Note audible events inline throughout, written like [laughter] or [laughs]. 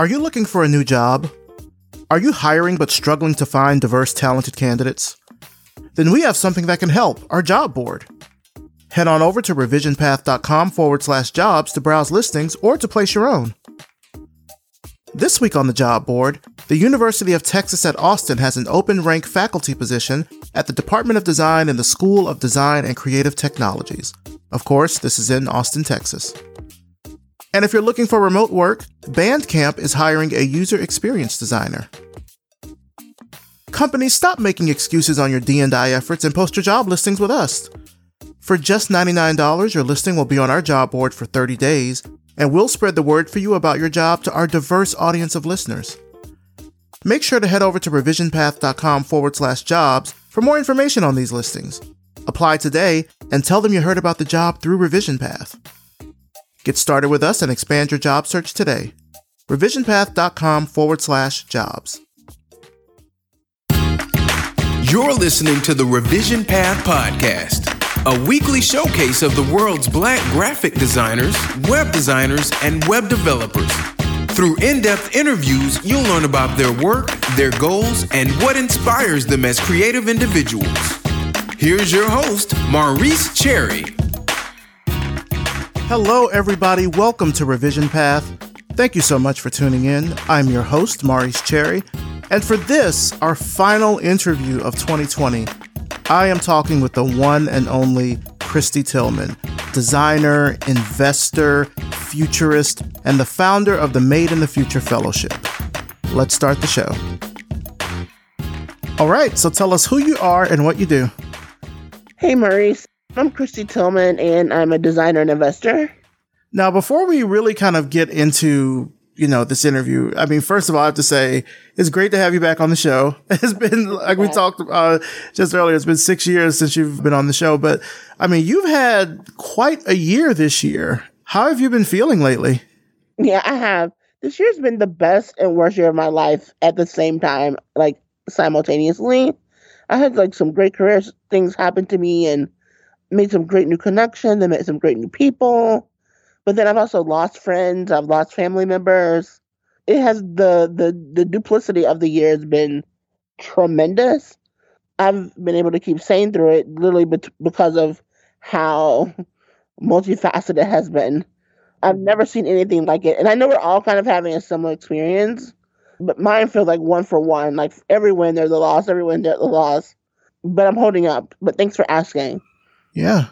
Are you looking for a new job? Are you hiring but struggling to find diverse, talented candidates? Then we have something that can help our job board. Head on over to revisionpath.com forward slash jobs to browse listings or to place your own. This week on the job board, the University of Texas at Austin has an open rank faculty position at the Department of Design in the School of Design and Creative Technologies. Of course, this is in Austin, Texas. And if you're looking for remote work, Bandcamp is hiring a user experience designer. Companies, stop making excuses on your D&I efforts and post your job listings with us. For just $99, your listing will be on our job board for 30 days, and we'll spread the word for you about your job to our diverse audience of listeners. Make sure to head over to revisionpath.com forward slash jobs for more information on these listings. Apply today and tell them you heard about the job through Revision Path. Get started with us and expand your job search today. revisionpath.com forward slash jobs. You're listening to the Revision Path Podcast, a weekly showcase of the world's black graphic designers, web designers, and web developers. Through in depth interviews, you'll learn about their work, their goals, and what inspires them as creative individuals. Here's your host, Maurice Cherry. Hello, everybody. Welcome to Revision Path. Thank you so much for tuning in. I'm your host, Maurice Cherry. And for this, our final interview of 2020, I am talking with the one and only Kristy Tillman, designer, investor, futurist, and the founder of the Made in the Future Fellowship. Let's start the show. All right, so tell us who you are and what you do. Hey, Maurice. I'm Kristy Tillman, and I'm a designer and investor. Now, before we really kind of get into you know this interview, I mean, first of all, I have to say it's great to have you back on the show. [laughs] It's been like we talked uh, just earlier. It's been six years since you've been on the show, but I mean, you've had quite a year this year. How have you been feeling lately? Yeah, I have. This year's been the best and worst year of my life at the same time, like simultaneously. I had like some great career things happen to me and made some great new connections and met some great new people. But then I've also lost friends, I've lost family members. It has the the the duplicity of the year has been tremendous. I've been able to keep sane through it literally because of how [laughs] multifaceted it has been. I've never seen anything like it. And I know we're all kind of having a similar experience, but mine feels like one for one. Like every win there's a loss, every win there's a loss. But I'm holding up. But thanks for asking. Yeah.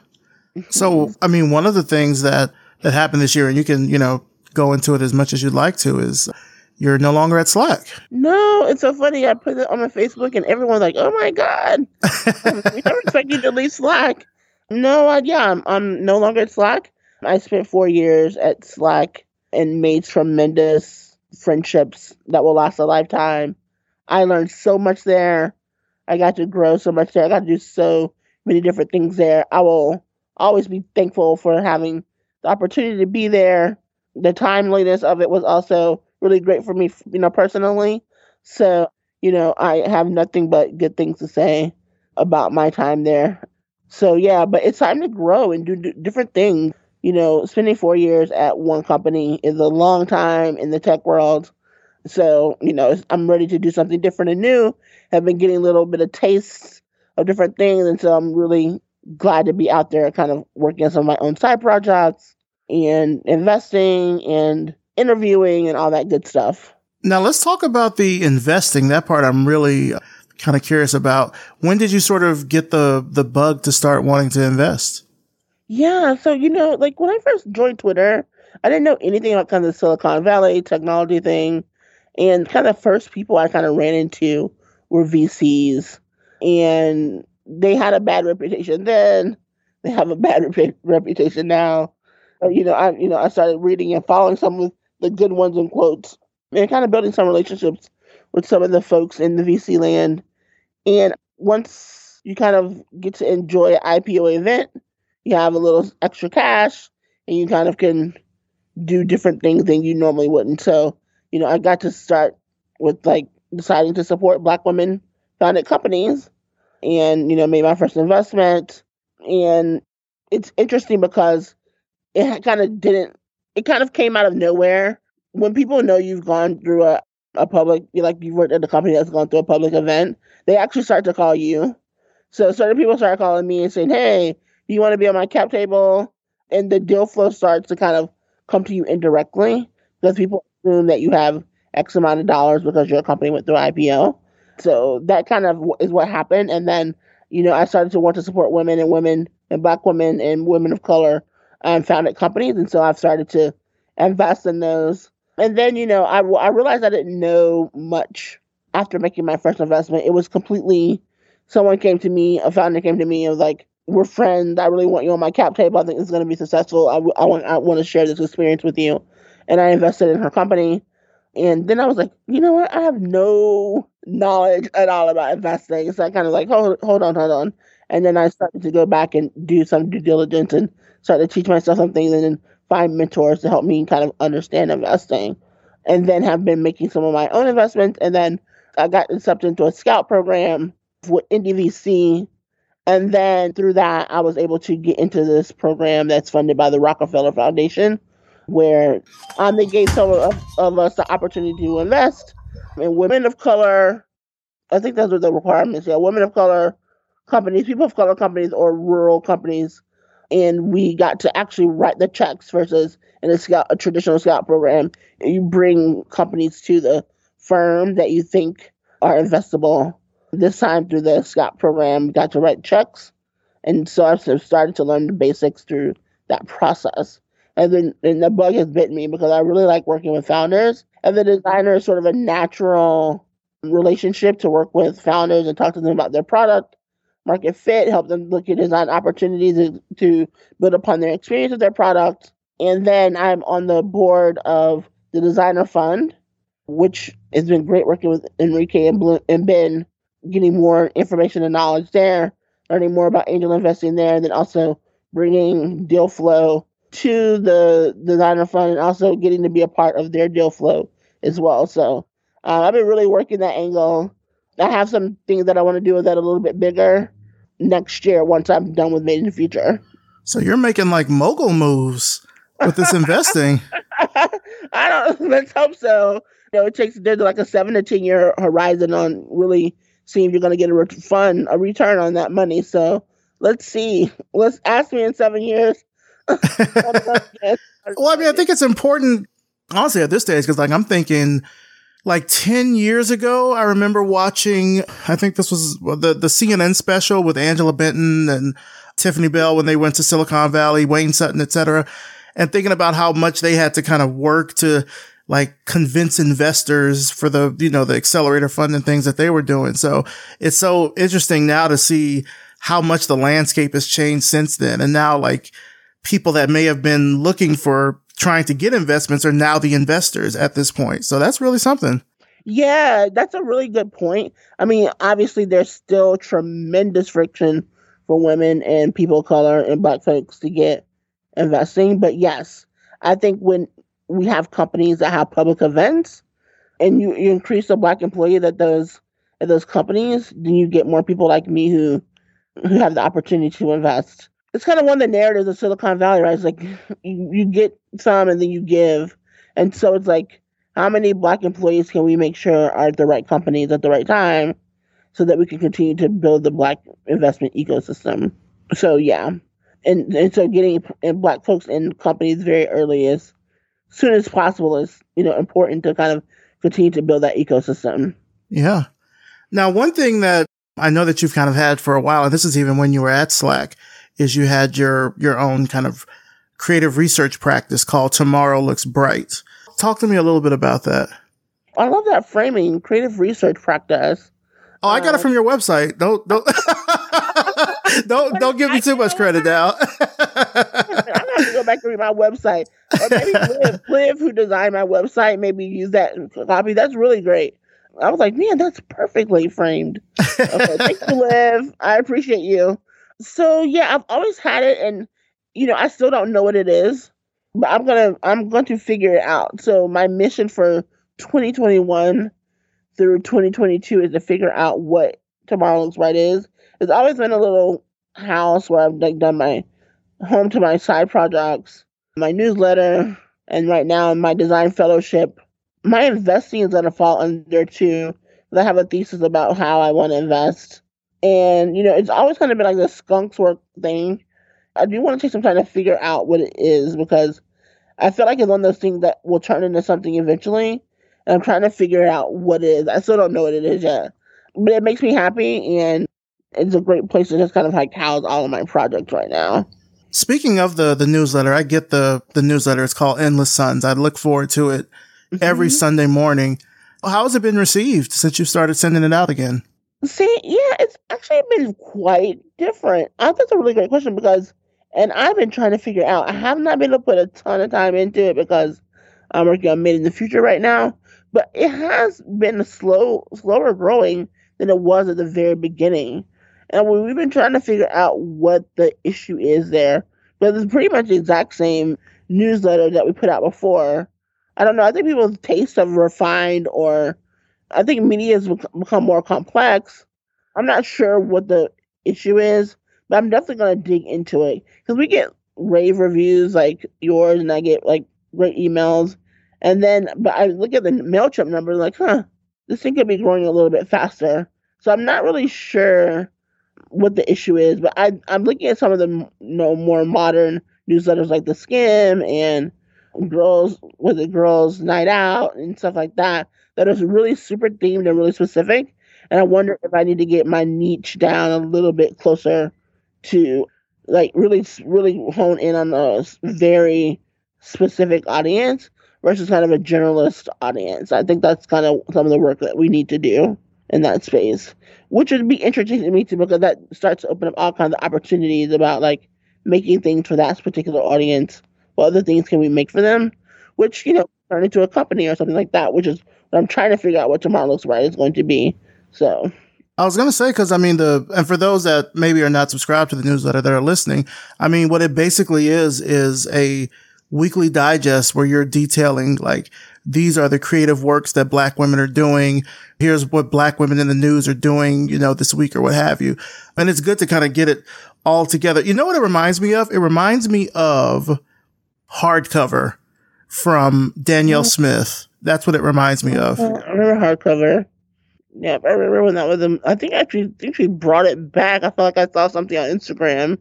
So, mm-hmm. I mean, one of the things that, that happened this year, and you can, you know, go into it as much as you'd like to, is you're no longer at Slack. No, it's so funny. I put it on my Facebook, and everyone's like, "Oh my god, we never expect you to leave Slack." No, I, yeah, I'm, I'm no longer at Slack. I spent four years at Slack and made tremendous friendships that will last a lifetime. I learned so much there. I got to grow so much there. I got to do so many different things there. I will always be thankful for having the opportunity to be there. The timeliness of it was also really great for me, you know, personally. So, you know, I have nothing but good things to say about my time there. So, yeah, but it's time to grow and do d- different things. You know, spending four years at one company is a long time in the tech world. So, you know, I'm ready to do something different and new. Have been getting a little bit of tastes of different things. And so I'm really glad to be out there kind of working on some of my own side projects and investing and interviewing and all that good stuff. Now let's talk about the investing. That part I'm really uh, kind of curious about. When did you sort of get the the bug to start wanting to invest? Yeah, so you know, like when I first joined Twitter, I didn't know anything about kind of the Silicon Valley technology thing. And kind of the first people I kind of ran into were VCs. And they had a bad reputation then. They have a bad [laughs] rep- reputation now. Uh, you know, I you know I started reading and following some of the good ones in quotes, and kind of building some relationships with some of the folks in the VC land. And once you kind of get to enjoy an IPO event, you have a little extra cash, and you kind of can do different things than you normally wouldn't. So, you know, I got to start with like deciding to support Black women founded companies and, you know, made my first investment. And it's interesting because it kind of didn't, it kind of came out of nowhere when people know you've gone through a, a public, like you've worked at a company that's gone through a public event, they actually start to call you. So certain people start calling me and saying, "Hey, you want to be on my cap table?" And the deal flow starts to kind of come to you indirectly because people assume that you have X amount of dollars because your company went through IPO. So that kind of is what happened. And then, you know, I started to want to support women and women and black women and women of color and founded companies. And so I've started to invest in those. And then, you know, I, I realized I didn't know much after making my first investment. It was completely, someone came to me, a founder came to me and was like, we're friends. I really want you on my cap table. I think it's going to be successful. I, I want I want to share this experience with you. And I invested in her company. And then I was like, you know what? I have no knowledge at all about investing. So I kind of like, hold, hold on, hold on. And then I started to go back and do some due diligence and start to teach myself some things and then find mentors to help me kind of understand investing. And then have been making some of my own investments. And then I got accepted into a scout program with indie.vc and then through that, I was able to get into this program that's funded by the Rockefeller Foundation, where um, they gave some of, of us the opportunity to invest in women of color. I think those are the requirements. Yeah, women of color companies, people of color companies, or rural companies. And we got to actually write the checks versus in a, scout, a traditional scout program. You bring companies to the firm that you think are investable this time through the Scout program, got to write checks. And so I've started to learn the basics through that process. And then and the bug has bitten me because I really like working with founders. And the designer is sort of a natural relationship to work with founders and talk to them about their product, market fit, help them look at design opportunities to, build upon their experience with their product. And then I'm on the board of the Designer Fund, which has been great working with Enrique and, and Ben getting more information and knowledge there, learning more about angel investing there, and then also bringing deal flow to the designer fund and also getting to be a part of their deal flow as well. So uh, I've been really working that angle. I have some things that I want to do with that a little bit bigger next year once I'm done with Made in the Future. So you're making like mogul moves with this investing. [laughs] [laughs] I don't. Let's hope so. You know, it takes there's like a seven to ten year horizon on really seeing if you're going to get a refund, a return on that money. So let's see. Let's ask me in seven years. [laughs] well, I mean, I think it's important, honestly, at this stage, because like I'm thinking, like 10 years ago, I remember watching, I think this was the, the CNN special with Angela Benton and Tiffany Bell when they went to Silicon Valley, Wayne Sutton, etc., and thinking about how much they had to kind of work to like convince investors for the, you know, the accelerator fund and things that they were doing. So it's so interesting now to see how much the landscape has changed since then. And now like people that may have been looking for trying to get investments are now the investors at this point. So that's really something. Yeah, that's a really good point. I mean, obviously there's still tremendous friction for women and people of color and black folks to get investing, but yes, I think when we have companies that have public events and you, you increase the black employee that does at those companies, then you get more people like me who who have the opportunity to invest. It's kind of one of the narratives of Silicon Valley, right? It's like you, you get some and then you give. And so it's like, how many black employees can we make sure are at the right companies at the right time so that we can continue to build the black investment ecosystem? So yeah. And and so getting black folks in companies very early is soon as possible is you know important to kind of continue to build that ecosystem. Yeah. Now, one thing that I know that you've kind of had for a while, and this is even when you were at Slack, is you had your your own kind of creative research practice called Tomorrow Looks Bright. Talk to me a little bit about that. I love that framing, creative research practice. Oh, I got it from your website. Don't don't [laughs] don't don't give me too much credit now. [laughs] I'm gonna have to go back and read my website. Or maybe Liv, Liv, [laughs] who designed my website, maybe use that copy. That's really great. I was like, man, that's perfectly framed. Okay, thank you, Liv. I appreciate you. So yeah, I've always had it, and you know, I still don't know what it is, but I'm gonna I'm going to figure it out. So my mission for 2021 through 2022 is to figure out what Tomorrow Looks Bright is. It's always been a little house where I've like done my home to my side projects, my newsletter, And right now, my design fellowship, my investing is to fall under too. I have a thesis about how I want to invest. And, you know, it's always kind of been like the skunks work thing. I do want to take some time to figure out what it is because I feel like it's one of those things that will turn into something eventually. And I'm trying to figure out what it is. I still don't know what it is yet. But it makes me happy and it's a great place to just kind of like house all of my projects right now. Speaking of the the newsletter, I get the the newsletter. It's called Endless Suns. I look forward to it every mm-hmm. Sunday morning. How has it been received since you started sending it out again? See, yeah, it's actually been quite different. I think that's a really great question because, and I've been trying to figure out. I have not been able to put a ton of time into it because I'm working on Made in the Future right now. But it has been a slow, slower growing than it was at the very beginning. And we've been trying to figure out what the issue is there. But it's pretty much the exact same newsletter that we put out before. I don't know. I think people's tastes have refined, or I think media has become more complex. I'm not sure what the issue is, but I'm definitely going to dig into it because we get rave reviews like yours, and I get like great emails. And then, but I look at the MailChimp number, like, huh, this thing could be growing a little bit faster. So I'm not really sure what the issue is, but I I'm looking at some of the you know more modern newsletters like the Skimm and Girls with the Girls Night Out and stuff like that that is really super themed and really specific. And I wonder if I need to get my niche down a little bit closer to like really really hone in on a very specific audience versus kind of a generalist audience. I think that's kind of some of the work that we need to do in that space, which would be interesting to me too because that starts to open up all kinds of opportunities about like making things for that particular audience. What other things can we make for them? Which you know turn into a company or something like that. Which is I'm trying to figure out what Tomorrow Looks Bright is going to be. So. I was gonna say because I mean the and for those that maybe are not subscribed to the newsletter that are listening, I mean what it basically is is a weekly digest where you're detailing like these are the creative works that black women are doing. Here's what black women in the news are doing, you know, this week or what have you. And it's good to kind of get it all together. You know what it reminds me of? It reminds me of hardcover from Danielle. Smith. That's what it reminds me of. I remember hardcover. Yeah, I remember when that was. Um, I think actually, I think she brought it back. I felt like I saw something on Instagram.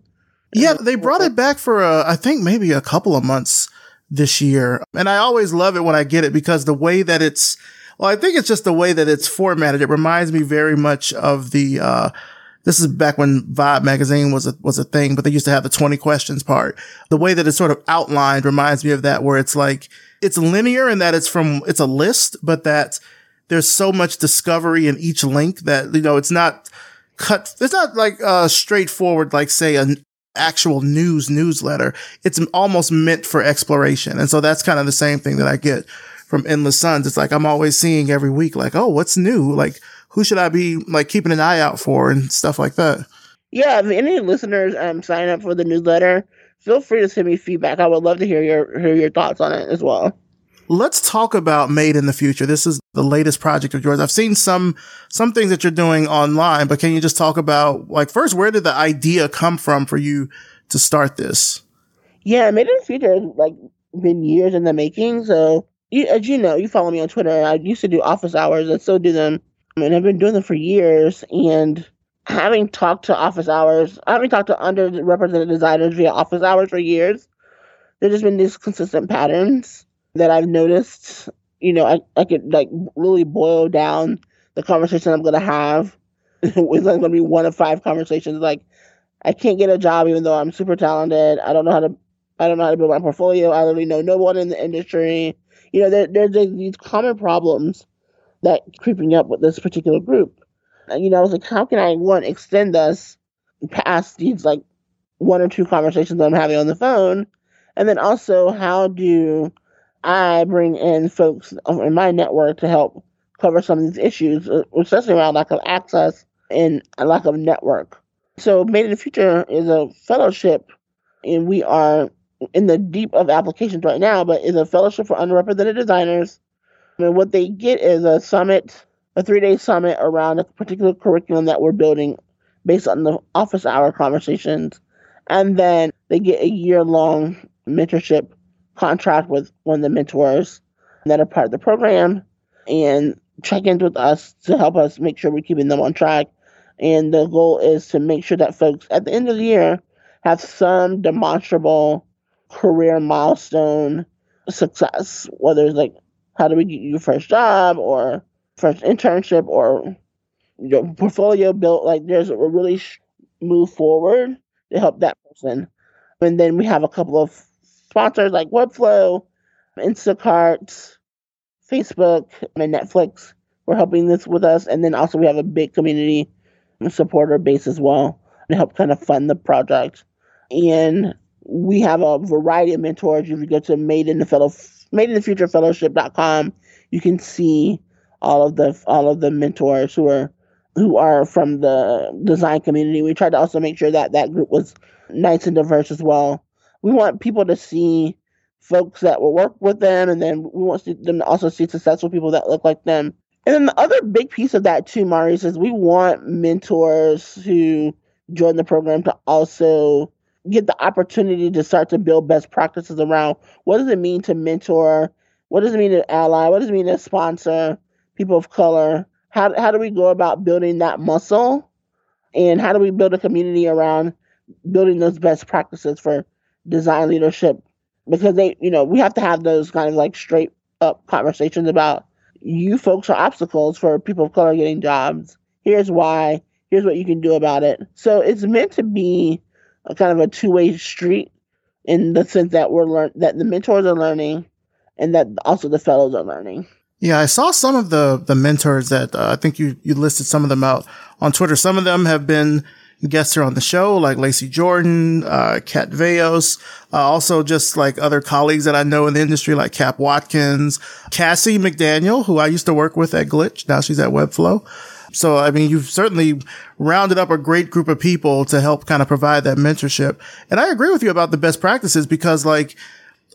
Yeah, they brought it back for uh, I think maybe a couple of months this year. And I always love it when I get it because the way that it's, well, I think it's just the way that it's formatted. It reminds me very much of the, uh, this is back when Vibe magazine was a, was a thing, but they used to have the 20 questions part. The way that it's sort of outlined reminds me of that where it's like, it's linear in that it's from, it's a list, but that there's so much discovery in each link that, you know, it's not cut, it's not like, uh, straightforward, like say an actual news newsletter. It's almost meant for exploration. And so that's kind of the same thing that I get from Endless Suns. It's like I'm always seeing every week, like, oh, what's new? Like, who should I be like keeping an eye out for and stuff like that. Yeah, if any listeners um sign up for the newsletter, feel free to send me feedback. I would love to hear your hear your thoughts on it as well. Let's talk about Made in the Future. This is the latest project of yours. I've seen some some things that you're doing online, but can you just talk about like first where did the idea come from for you to start this? Yeah, Made in the Future has like been years in the making. So you, as you know, you follow me on Twitter. I used to do office hours. I still do them, and I've been doing them for years. And having talked to office hours, having talked to underrepresented designers via office hours for years, there's just been these consistent patterns that I've noticed, you know, I, I could like really boil down the conversation I'm gonna have. [laughs] it's like gonna be one of five conversations. Like, I can't get a job even though I'm super talented. I don't know how to I don't know how to build my portfolio. I literally know no one in the industry. You know, there, there's these common problems that creeping up with this particular group. And, you know, I was like, how can I one extend this past these like one or two conversations I'm having on the phone, and then also how do I bring in folks in my network to help cover some of these issues, uh, especially around lack of access and a lack of network. So, Made in the Future is a fellowship, and we are in the deep of applications right now, but is a fellowship for underrepresented designers. And what they get is a summit, a three day summit around a particular curriculum that we're building based on the office hour conversations. And then they get a year long mentorship contract with one of the mentors that are part of the program and check in with us to help us make sure we're keeping them on track. And the goal is to make sure that folks at the end of the year have some demonstrable career milestone success, whether it's like how do we get your first job or first internship or your portfolio built. Like there's a really move forward to help that person. And then we have a couple of sponsors like Webflow, Instacart, Facebook, and Netflix were helping this with us. And then also we have a big community supporter base as well to help kind of fund the project. And we have a variety of mentors. If you go to Made in the Fellow Made in the Future Fellowship.com, you can see all of the all of the mentors who are who are from the design community. We tried to also make sure that that group was nice and diverse as well. We want people to see folks that will work with them, and then we want them to also see successful people that look like them. And then the other big piece of that too, Maurice, is we want mentors who join the program to also get the opportunity to start to build best practices around what does it mean to mentor, what does it mean to ally, what does it mean to sponsor people of color, how, how do we go about building that muscle, and how do we build a community around building those best practices for design leadership? Because they you know we have to have those kind of like straight up conversations about you folks are obstacles for people of color getting jobs. Here's why. Here's what you can do about it. So it's meant to be a kind of a two-way street in the sense that we're learn that the mentors are learning and that also the fellows are learning yeah, I saw some of the the mentors that uh, I think you you listed some of them out on Twitter. Some of them have been guests here on the show, like Lacey Jordan, uh, Kat Vellos, uh, also just like other colleagues that I know in the industry, like Cap Watkins, Cassie McDaniel, who I used to work with at Glitch. Now she's at Webflow. So, I mean, you've certainly rounded up a great group of people to help kind of provide that mentorship. And I agree with you about the best practices because like,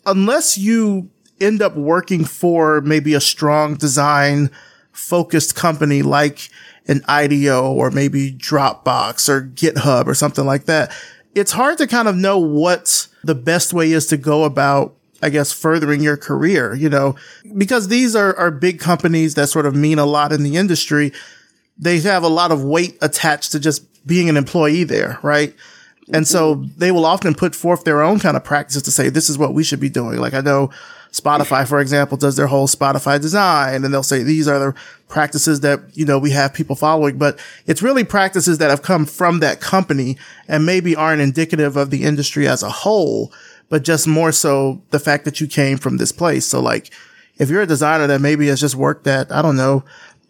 unless you end up working for maybe a strong design focused company like an IDEO or maybe Dropbox or GitHub or something like that, it's hard to kind of know what the best way is to go about I guess furthering your career, you know, because these are, are big companies that sort of mean a lot in the industry. They have a lot of weight attached to just being an employee there, right? And so mm-hmm. they will often put forth their own kind of practices to say, this is what we should be doing. Like I know Spotify, for example, does their whole Spotify design and they'll say these are the practices that, you know, we have people following, but it's really practices that have come from that company and maybe aren't indicative of the industry as a whole, but just more so the fact that you came from this place. So like, if you're a designer that maybe has just worked at, I don't know,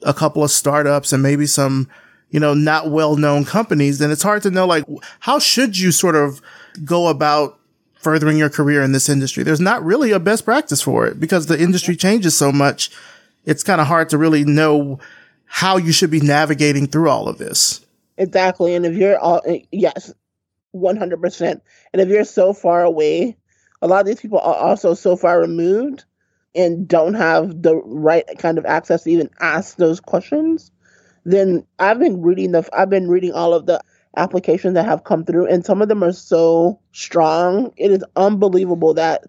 a couple of startups and maybe some, you know, not well known companies, then it's hard to know, like, how should you sort of go about furthering your career in this industry. There's not really a best practice for it because the industry changes so much. It's kind of hard to really know how you should be navigating through all of this. Exactly. And if you're all, eh, yes, 100%. And if you're so far away, a lot of these people are also so far removed and don't have the right kind of access to even ask those questions, then I've been reading the I've been reading all of the applications that have come through, and some of them are so strong. It is unbelievable that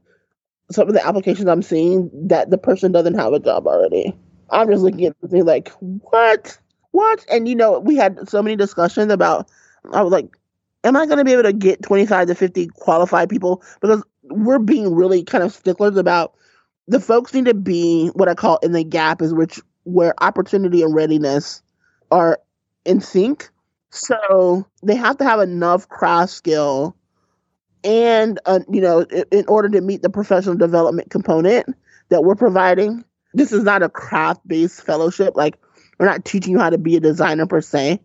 some of the applications I'm seeing that the person doesn't have a job already. I'm just looking at something like, what? What? And you know, we had so many discussions about, I was like, am I going to be able to get 25 to 50 qualified people? Because we're being really kind of sticklers about the folks need to be what I call in the gap is which where opportunity and readiness are in sync so they have to have enough craft skill and, uh, you know, in, order to meet the professional development component that we're providing. This is not a craft based fellowship. Like, we're not teaching you how to be a designer per se,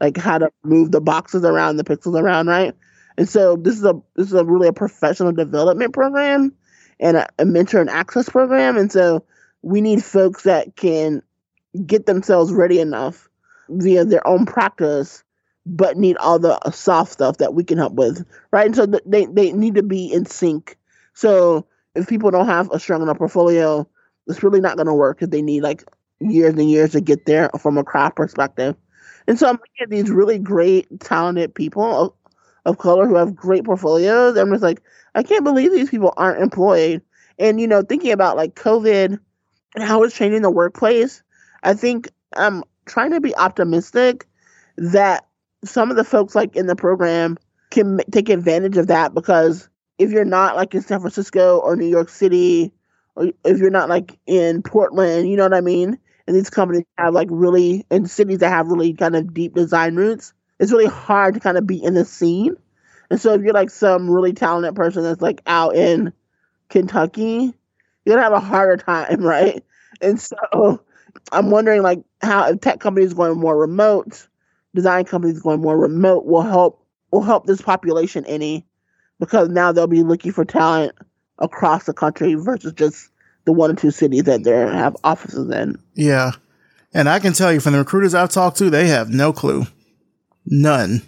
like how to move the boxes around, the pixels around, right? And so this is a this is a really a professional development program and a, a mentor and access program. And so we need folks that can get themselves ready enough via their own practice but need all the soft stuff that we can help with, right? And so they they need to be in sync. So if people don't have a strong enough portfolio, it's really not going to work if they need like years and years to get there from a craft perspective. And so I'm looking at these really great, talented people of, color who have great portfolios. I'm just like, I can't believe these people aren't employed. And you know, thinking about like COVID and how it's changing the workplace, I think I'm trying to be optimistic that some of the folks like in the program can take advantage of that because if you're not like in San Francisco or New York City, or if you're not like in Portland, you know what I mean? And these companies have like really, in cities that have really kind of deep design roots, it's really hard to kind of be in the scene. And so if you're like some really talented person that's like out in Kentucky, you're gonna have a harder time, [laughs] right? And so I'm wondering like how if tech companies going more remote, design companies going more remote will help will help this population any because now they'll be looking for talent across the country versus just the one or two cities that they have offices in. Yeah. And I can tell you from the recruiters I've talked to, they have no clue. None.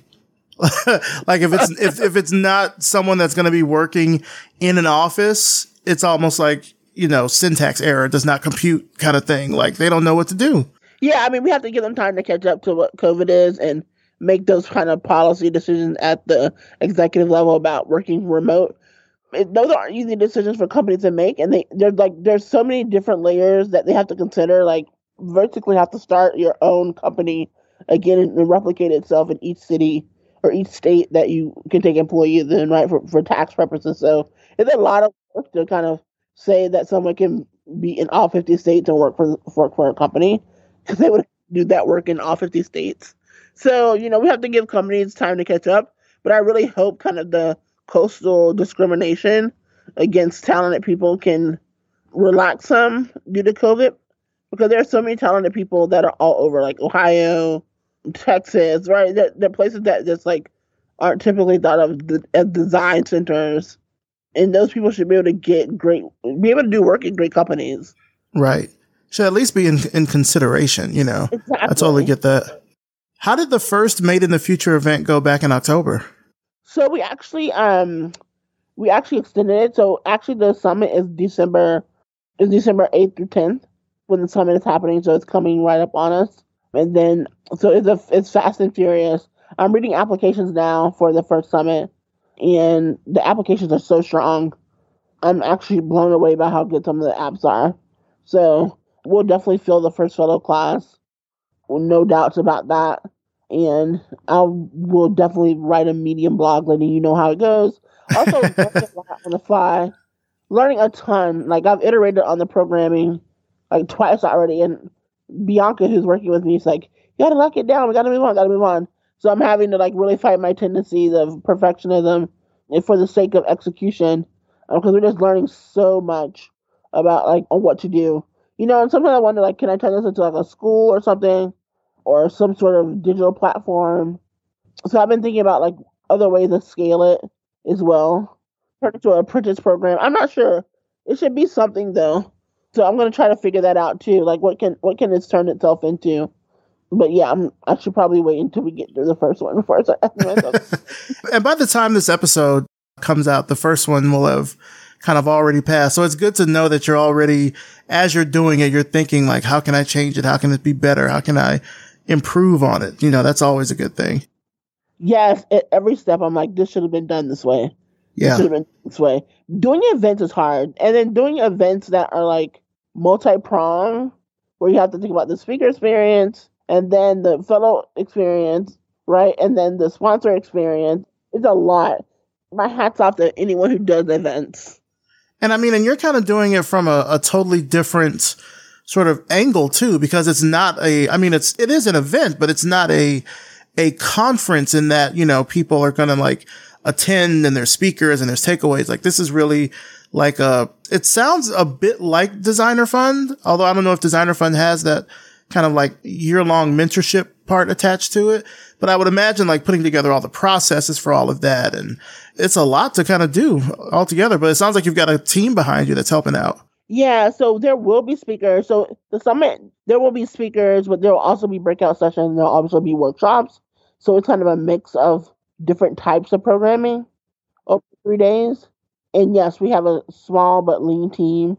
[laughs] like if it's [laughs] if, if it's not someone that's going to be working in an office, it's almost like, you know, syntax error does not compute kind of thing. Like they don't know what to do. Yeah, I mean, we have to give them time to catch up to what COVID is and make those kind of policy decisions at the executive level about working remote. It, those aren't easy decisions for companies to make, and they there's like there's so many different layers that they have to consider. Like vertically, have to start your own company again and replicate itself in each city or each state that you can take employees in, right, for, for tax purposes. So it's a lot of work to kind of say that someone can be in all 50 states and work for work for a company because they would do that work in all 50 states. So, you know, we have to give companies time to catch up, but I really hope kind of the coastal discrimination against talented people can relax some due to COVID because there are so many talented people that are all over, like Ohio, Texas, right? They're, they're places that just like aren't typically thought of as design centers, and those people should be able to get great, be able to do work in great companies. Right. Should at least be in, in consideration, you know. Exactly. I totally get that. How did the first Made in the Future event go back in October? So we actually um we actually extended it. So actually the summit is December is December eighth through tenth when the summit is happening. So it's coming right up on us. And then so it's a it's fast and furious. I'm reading applications now for the first summit, and the applications are so strong. I'm actually blown away by how good some of the apps are. So we'll definitely fill the first fellow class. No doubts about that. And I will definitely write a medium blog letting you know how it goes. Also, [laughs] on the fly, learning a ton. Like I've iterated on the programming like twice already, and Bianca, who's working with me, is like, "You gotta lock it down. We gotta move on. Gotta move on." So I'm having to like really fight my tendencies of perfectionism for the sake of execution, because um, we're just learning so much about like what to do. You know, and sometimes I wonder like, can I turn this into like a school or something, or some sort of digital platform? So I've been thinking about like other ways to scale it as well. Turn it to an apprentice program. I'm not sure. It should be something though. So I'm gonna try to figure that out too. Like what can what can this turn itself into? But yeah, I'm, I should probably wait until we get through the first one before I start [laughs] and by the time this episode comes out, the first one will have kind of already passed. So it's good to know that you're already, as you're doing it, you're thinking like, how can I change it? How can it be better? How can I improve on it? You know, that's always a good thing. Yes, at every step, I'm like, this should have been done this way. Yeah, should have been this way. Doing events is hard, and then doing events that are like multi prong, where you have to think about the speaker experience and then the fellow experience, right, and then the sponsor experience. It's a lot. My hats off to anyone who does events. And I mean, and you're kind of doing it from a, a totally different sort of angle too, because it's not a, I mean, it's, it is an event, but it's not a, a conference in that, you know, people are going to like attend and there's speakers and there's takeaways. Like this is really like a, it sounds a bit like Designer Fund, although I don't know if Designer Fund has that kind of like year long mentorship part attached to it. But I would imagine like putting together all the processes for all of that and it's a lot to kind of do altogether, but it sounds like you've got a team behind you that's helping out. Yeah, so there will be speakers. So the summit, there will be speakers, but there will also be breakout sessions. There'll also be workshops. So it's kind of a mix of different types of programming over three days. And yes, we have a small but lean team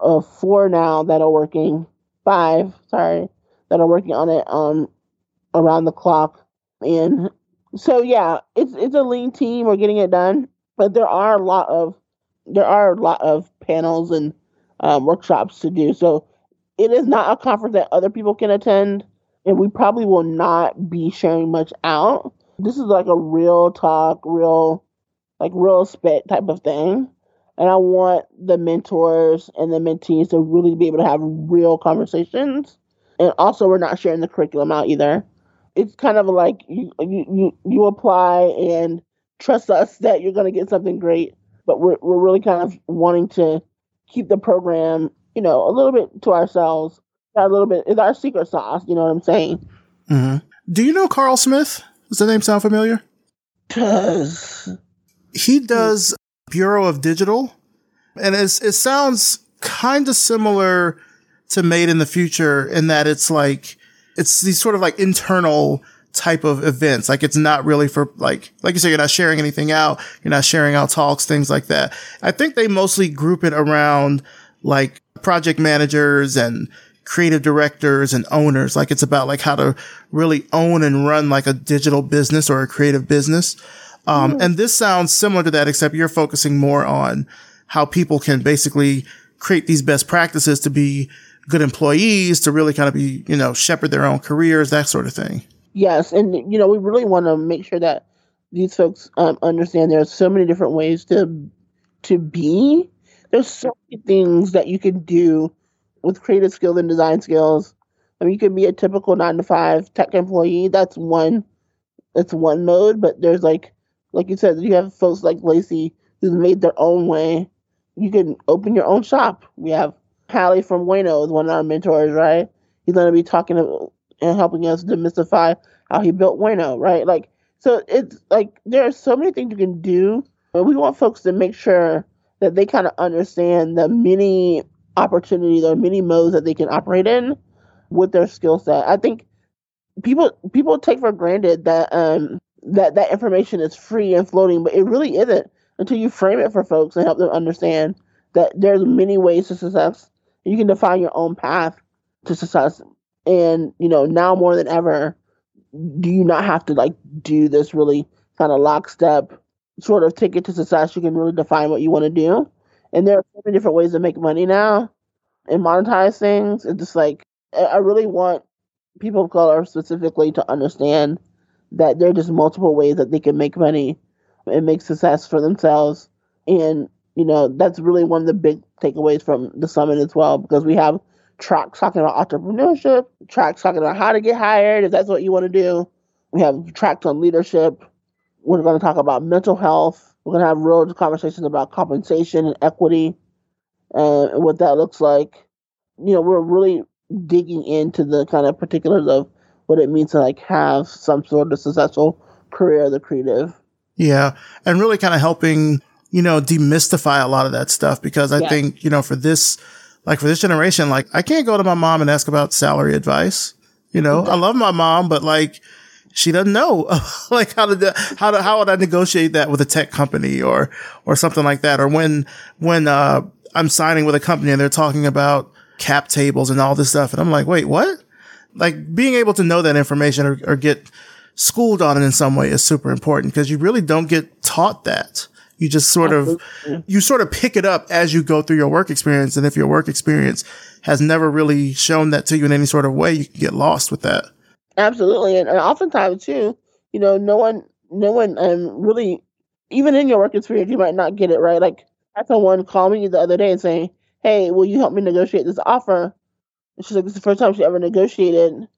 of four now that are working, five, sorry, that are working on it um around the clock. And so yeah, it's it's a lean team. We're getting it done, but there are a lot of there are a lot of panels and um, workshops to do. So it is not a conference that other people can attend, and we probably will not be sharing much out. This is like a real talk, real, like real spit type of thing. And I want the mentors and the mentees to really be able to have real conversations. And also, we're not sharing the curriculum out either. It's kind of like you you you, you apply and trust us [laughs] that you're going to get something great. But we're we're really kind of wanting to keep the program, you know, a little bit to ourselves. A little bit is our secret sauce. You know what I'm saying? Mm-hmm. Do you know Carl Smith? Does the name sound familiar? Does he hmm. does Bureau of Digital, and it's, it sounds kind of similar to Made in the Future in that it's like it's these sort of like internal type of events. Like it's not really for like, like you said, you're not sharing anything out. You're not sharing out talks, things like that. I think they mostly group it around like project managers and creative directors and owners. Like it's about like how to really own and run like a digital business or a creative business. Um, mm. and this sounds similar to that, except you're focusing more on how people can basically create these best practices to be good employees, to really kind of be, you know, shepherd their own careers, that sort of thing. Yes, and you know we really want to make sure that these folks um, understand there are so many different ways to to be. There's so many things that you can do with creative skills and design skills. I mean, you can be a typical nine to five tech employee. That's one. That's one mode. But there's like, like you said, you have folks like Lacey who's made their own way. You can open your own shop. We have Hallie from Wayno is one of our mentors, right? He's going to be talking and helping us demystify how he built Wayno, right? Like, so it's like there are so many things you can do, but we want folks to make sure that they kind of understand the many opportunities or many modes that they can operate in with their skill set. I think people people take for granted that um that that information is free and floating, but it really isn't until you frame it for folks and help them understand that there's many ways to success. You can define your own path to success and, you know, now more than ever, do you not have to like do this really kind of lockstep sort of ticket to success? You can really define what you want to do. And there are so many different ways to make money now and monetize things. It's just like, I really want people of color specifically to understand that there are just multiple ways that they can make money and make success for themselves. And, you know, that's really one of the big takeaways from the summit as well, because we have tracks talking about entrepreneurship, tracks talking about how to get hired if that's what you want to do. We have tracks on leadership. We're going to talk about mental health. We're going to have real conversations about compensation and equity and what that looks like. You know, we're really digging into the kind of particulars of what it means to like have some sort of successful career as a creative. Yeah, and really kind of helping you know demystify a lot of that stuff because I yeah. think you know for this like for this generation, like I can't go to my mom and ask about salary advice. You know, I love my mom, but like she doesn't know [laughs] like how to how to how would I negotiate that with a tech company or or something like that or when when uh I'm signing with a company and they're talking about cap tables and all this stuff and I'm like wait what like being able to know that information or, or get schooled on it in some way is super important because you really don't get taught that you just sort of, you sort of pick it up as you go through your work experience. And if your work experience has never really shown that to you in any sort of way, you can get lost with that. Absolutely. And, and oftentimes too, you know, no one, no one, um, really, even in your work experience, you might not get it right. Like I had someone call me the other day and saying, Hey, will you help me negotiate this offer? She's like, it's the first time she ever negotiated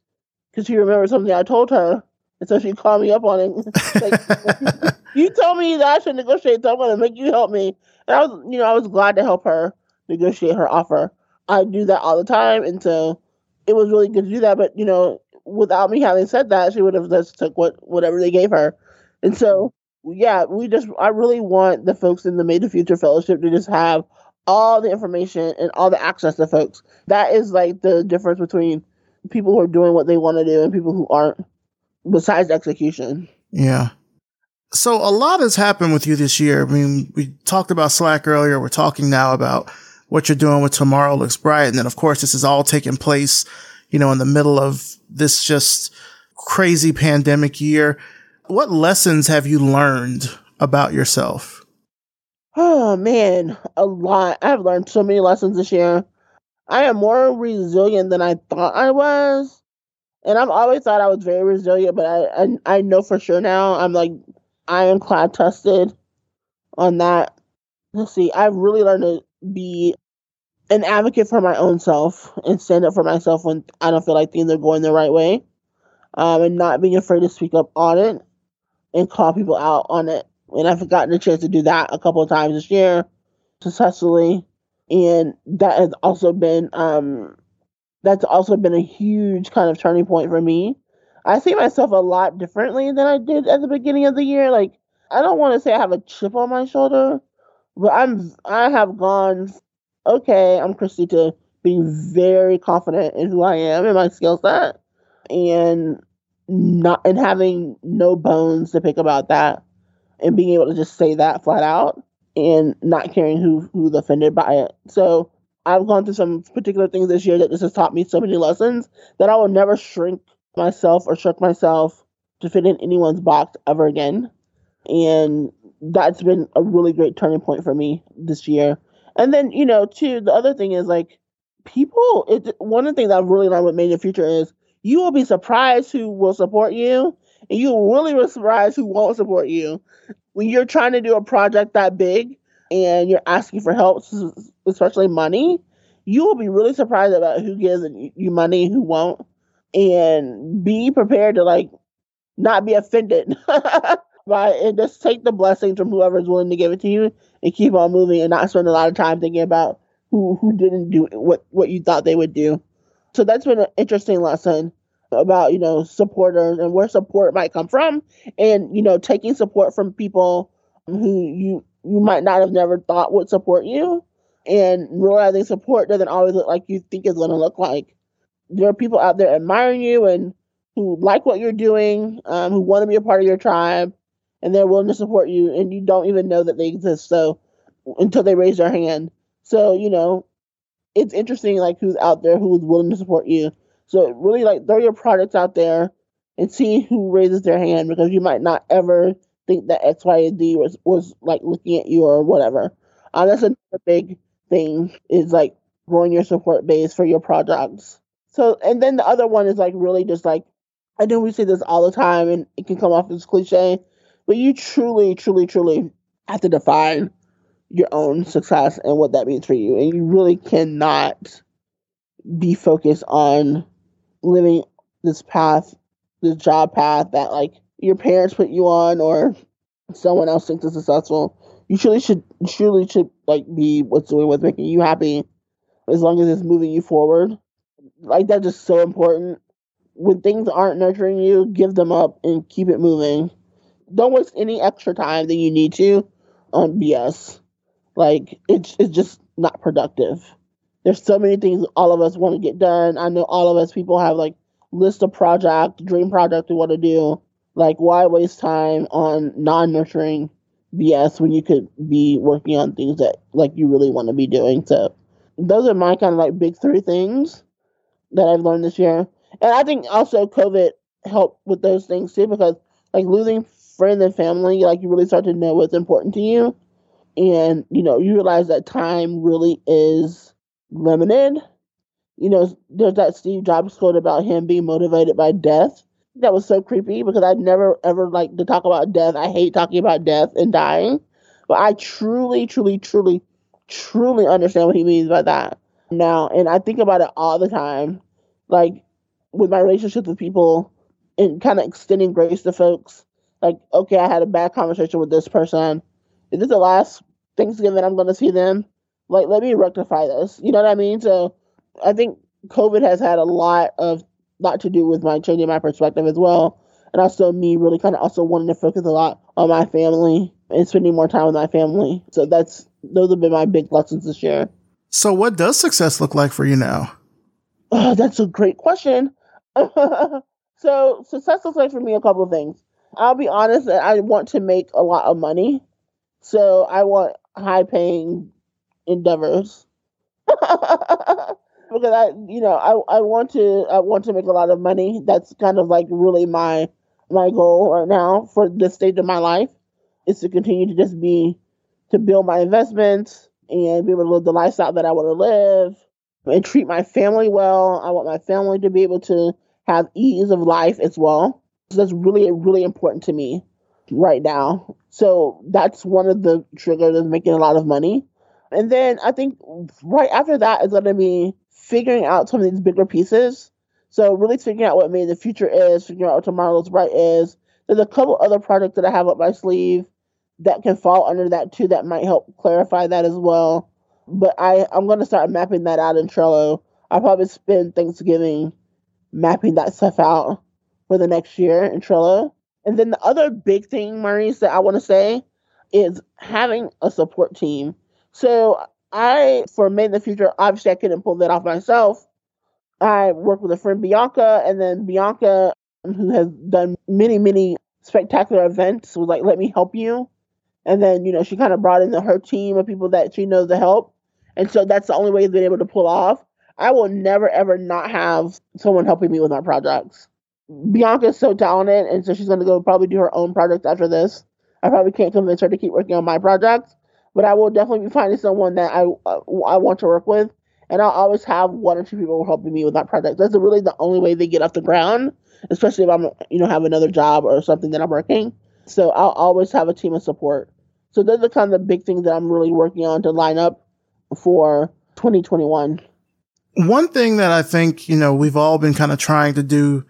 because she remembered something I told her. And so she called me up on it. [laughs] like, you told me that I should negotiate, so I'm going to make you help me. And I was, you know, I was glad to help her negotiate her offer. I do that all the time, and so it was really good to do that. But you know, without me having said that, she would have just took what whatever they gave her. And so, yeah, we just I really want the folks in the Made the Future Fellowship to just have all the information and all the access to folks. That is like the difference between people who are doing what they want to do and people who aren't. Besides execution. Yeah. So a lot has happened with you this year. I mean, we talked about Slack earlier. We're talking now about what you're doing with Tomorrow Looks Bright. And then, of course, this is all taking place, you know, in the middle of this just crazy pandemic year. What lessons have you learned about yourself? Oh man, a lot. I've learned so many lessons this year. I am more resilient than I thought I was. And I've always thought I was very resilient, but I I, I know for sure now I'm like ironclad tested on that. Let's see, I've really learned to be an advocate for my own self and stand up for myself when I don't feel like things are going the right way. Um, and not being afraid to speak up on it and call people out on it. And I've gotten a chance to do that a couple of times this year successfully. And that has also been um that's also been a huge kind of turning point for me. I see myself a lot differently than I did at the beginning of the year. Like I don't want to say I have a chip on my shoulder, but I'm I have gone okay, I'm Christy to being very confident in who I am and my skill set and not and having no bones to pick about that and being able to just say that flat out and not caring who who's offended by it. So I've gone through some particular things this year that this has taught me so many lessons that I will never shrink myself or shrink myself to fit in anyone's box ever again. And that's been a really great turning point for me this year. And then, you know, too, the other thing is like people it one of the things I've really learned with Made in the Future is you will be surprised who will support you and you really be surprised who won't support you. When you're trying to do a project that big and you're asking for help, especially money, you will be really surprised about who gives you money, who won't, and be prepared to like not be offended [laughs] by and just take the blessings from whoever is willing to give it to you and keep on moving and not spend a lot of time thinking about who who didn't do what what you thought they would do. So that's been an interesting lesson about you know supporters and where support might come from, and you know taking support from people who you you might not have never thought would support you, and realizing support doesn't always look like you think it's going to look like. There are people out there admiring you and who like what you're doing, um, who want to be a part of your tribe, and they're willing to support you, and you don't even know that they exist. So until they raise their hand, so you know, it's interesting like who's out there who's willing to support you. So really like throw your products out there and see who raises their hand because you might not ever think that X, Y, and Z was was like looking at you or whatever. Uh, that's another big thing is like growing your support base for your products. So and then the other one is like really just like I know we say this all the time and it can come off as cliche, but you truly, truly, truly have to define your own success and what that means for you. And you really cannot be focused on living this path, this job path that like your parents put you on or someone else thinks is successful. You truly should truly should like be what's doing what's making you happy as long as it's moving you forward. Like that's just so important. When things aren't nurturing you, give them up and keep it moving. Don't waste any extra time that you need to on BS. Like it's it's just not productive. There's so many things all of us want to get done. I know all of us people have like list of project, dream project we want to do. Like why waste time on non nurturing BS when you could be working on things that like you really want to be doing. So those are my kind of like big three things that I've learned this year. And I think also COVID helped with those things too because like losing friends and family, like you really start to know what's important to you and you know you realize that time really is limited you know there's that steve jobs quote about him being motivated by death. That was so creepy because i never ever like to talk about death. I hate talking about death and dying. But i truly truly truly truly understand what he means by that. Now and i think about it all the time like with my relationships with people and kind of extending grace to folks. Like okay i had a bad conversation with this person. Is this the last Thanksgiving I'm going to see them. Like, let me rectify this. You know what I mean? So I think COVID has had a lot of lot to do with my changing my perspective as well, and also me really kind of also wanting to focus a lot on my family and spending more time with my family. So that's those have been my big lessons this year. So, what does success look like for you now? Oh, that's a great question. [laughs] so, success looks like for me a couple of things. I'll be honest, that I want to make a lot of money. So, I want high paying endeavors. [laughs] because I, you know, I, I want to, I want to make a lot of money. That's kind of like really my, my goal right now for this stage of my life is to continue to just be to build my investments and be able to live the lifestyle that I want to live and treat my family well. I want my family to be able to have ease of life as well. So that's really, really important to me right now. So that's one of the triggers of making a lot of money. And then I think right after that is going to be figuring out some of these bigger pieces. So really figuring out what maybe the future is, figuring out what tomorrow looks bright is. There's a couple other projects that I have up my sleeve that can fall under that too that might help clarify that as well. But I, I'm going to start mapping that out in Trello. I'll probably spend Thanksgiving mapping that stuff out for the next year in Trello. And then the other big thing, Maurice, that I want to say is having a support team. So I, for Made in the Future, obviously I couldn't pull that off myself. I worked with a friend, Bianca, and then Bianca, who has done many, many spectacular events, was like, let me help you. And then, you know, she kind of brought in her team of people that she knows to help. And so that's the only way they've been able to pull off. I will never, ever not have someone helping me with my projects. Bianca's so talented, and so she's going to go probably do her own project after this. I probably can't convince her to keep working on my projects, but I will definitely be finding someone that I uh, I want to work with, and I'll always have one or two people helping me with that project. That's really the only way they get off the ground, especially if I'm you know have another job or something that I'm working. So I'll always have a team of support. So those are kind of the big things that I'm really working on to line up for 2021. One thing that I think, you know, we've all been kind of trying to do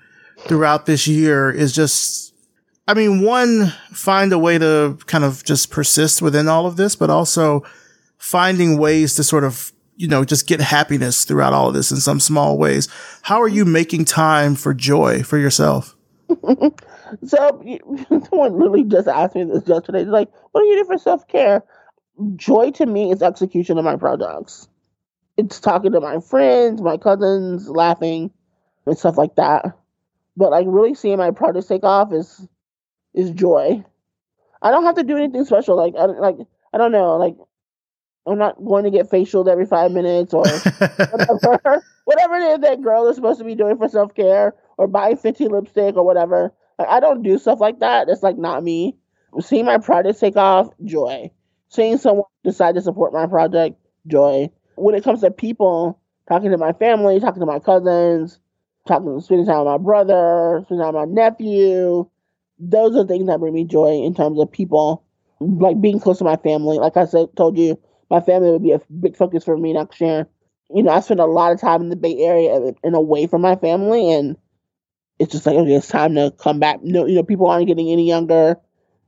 throughout this year is just, I mean, one, find a way to kind of just persist within all of this, but also finding ways to sort of, you know, just get happiness throughout all of this in some small ways. How are you making time for joy for yourself? [laughs] so [laughs] someone literally just asked me this yesterday. They're like, what do you do for self care? Joy to me is execution of my projects. It's talking to my friends, my cousins, laughing, and stuff like that. But like really seeing my projects take off is is joy. I don't have to do anything special. Like I like I don't know. Like I'm not going to get facialed every five minutes or [laughs] whatever. [laughs] whatever it is that girl is supposed to be doing for self care or buy Fenty lipstick or whatever. Like, I don't do stuff like that. That's like not me. Seeing my project take off, joy. Seeing someone decide to support my project, joy. When it comes to people, talking to my family, talking to my cousins, talking, spending time with my brother, spending time with my nephew, those are things that bring me joy in terms of people, like being close to my family. Like I said, told you, my family would be a big focus for me next year. You know, I spend a lot of time in the Bay Area and away from my family, and it's just like okay, it's time to come back. No, you know, people aren't getting any younger.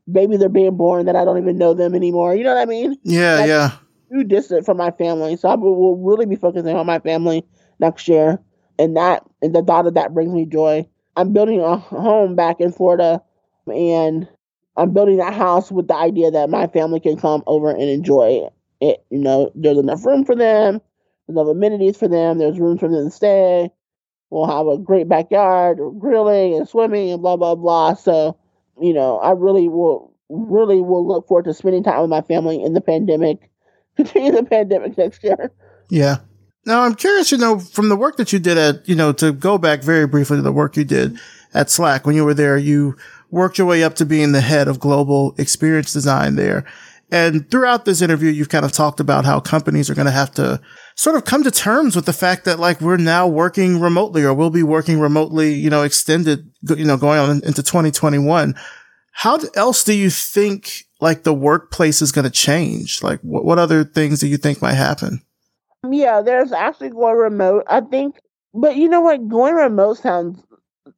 Maybe they're being born that I don't even know them anymore. You know what I mean? Yeah, like, yeah. Too distant from my family, so I will really be focusing on my family next year, and that and the thought of that brings me joy. I'm building a home back in Florida, and I'm building that house with the idea that my family can come over and enjoy it. You know, there's enough room for them, enough amenities for them, there's room for them to stay We'll have a great backyard, grilling and swimming and blah blah blah. So, you know, I really will really will look forward to spending time with my family in the pandemic, [laughs] continue the pandemic next year. Yeah. Now I'm curious, you know, from the work that you did at, you know, to go back very briefly to the work you did at Slack when you were there, you worked your way up to being the head of global experience design there. And throughout this interview, you've kind of talked about how companies are going to have to sort of come to terms with the fact that like we're now working remotely or we'll be working remotely, you know, extended, you know, going on into 2021. How else do you think like the workplace is going to change? Like what, what other things do you think might happen? Yeah, there's actually going remote. I think, but you know what? Going remote sounds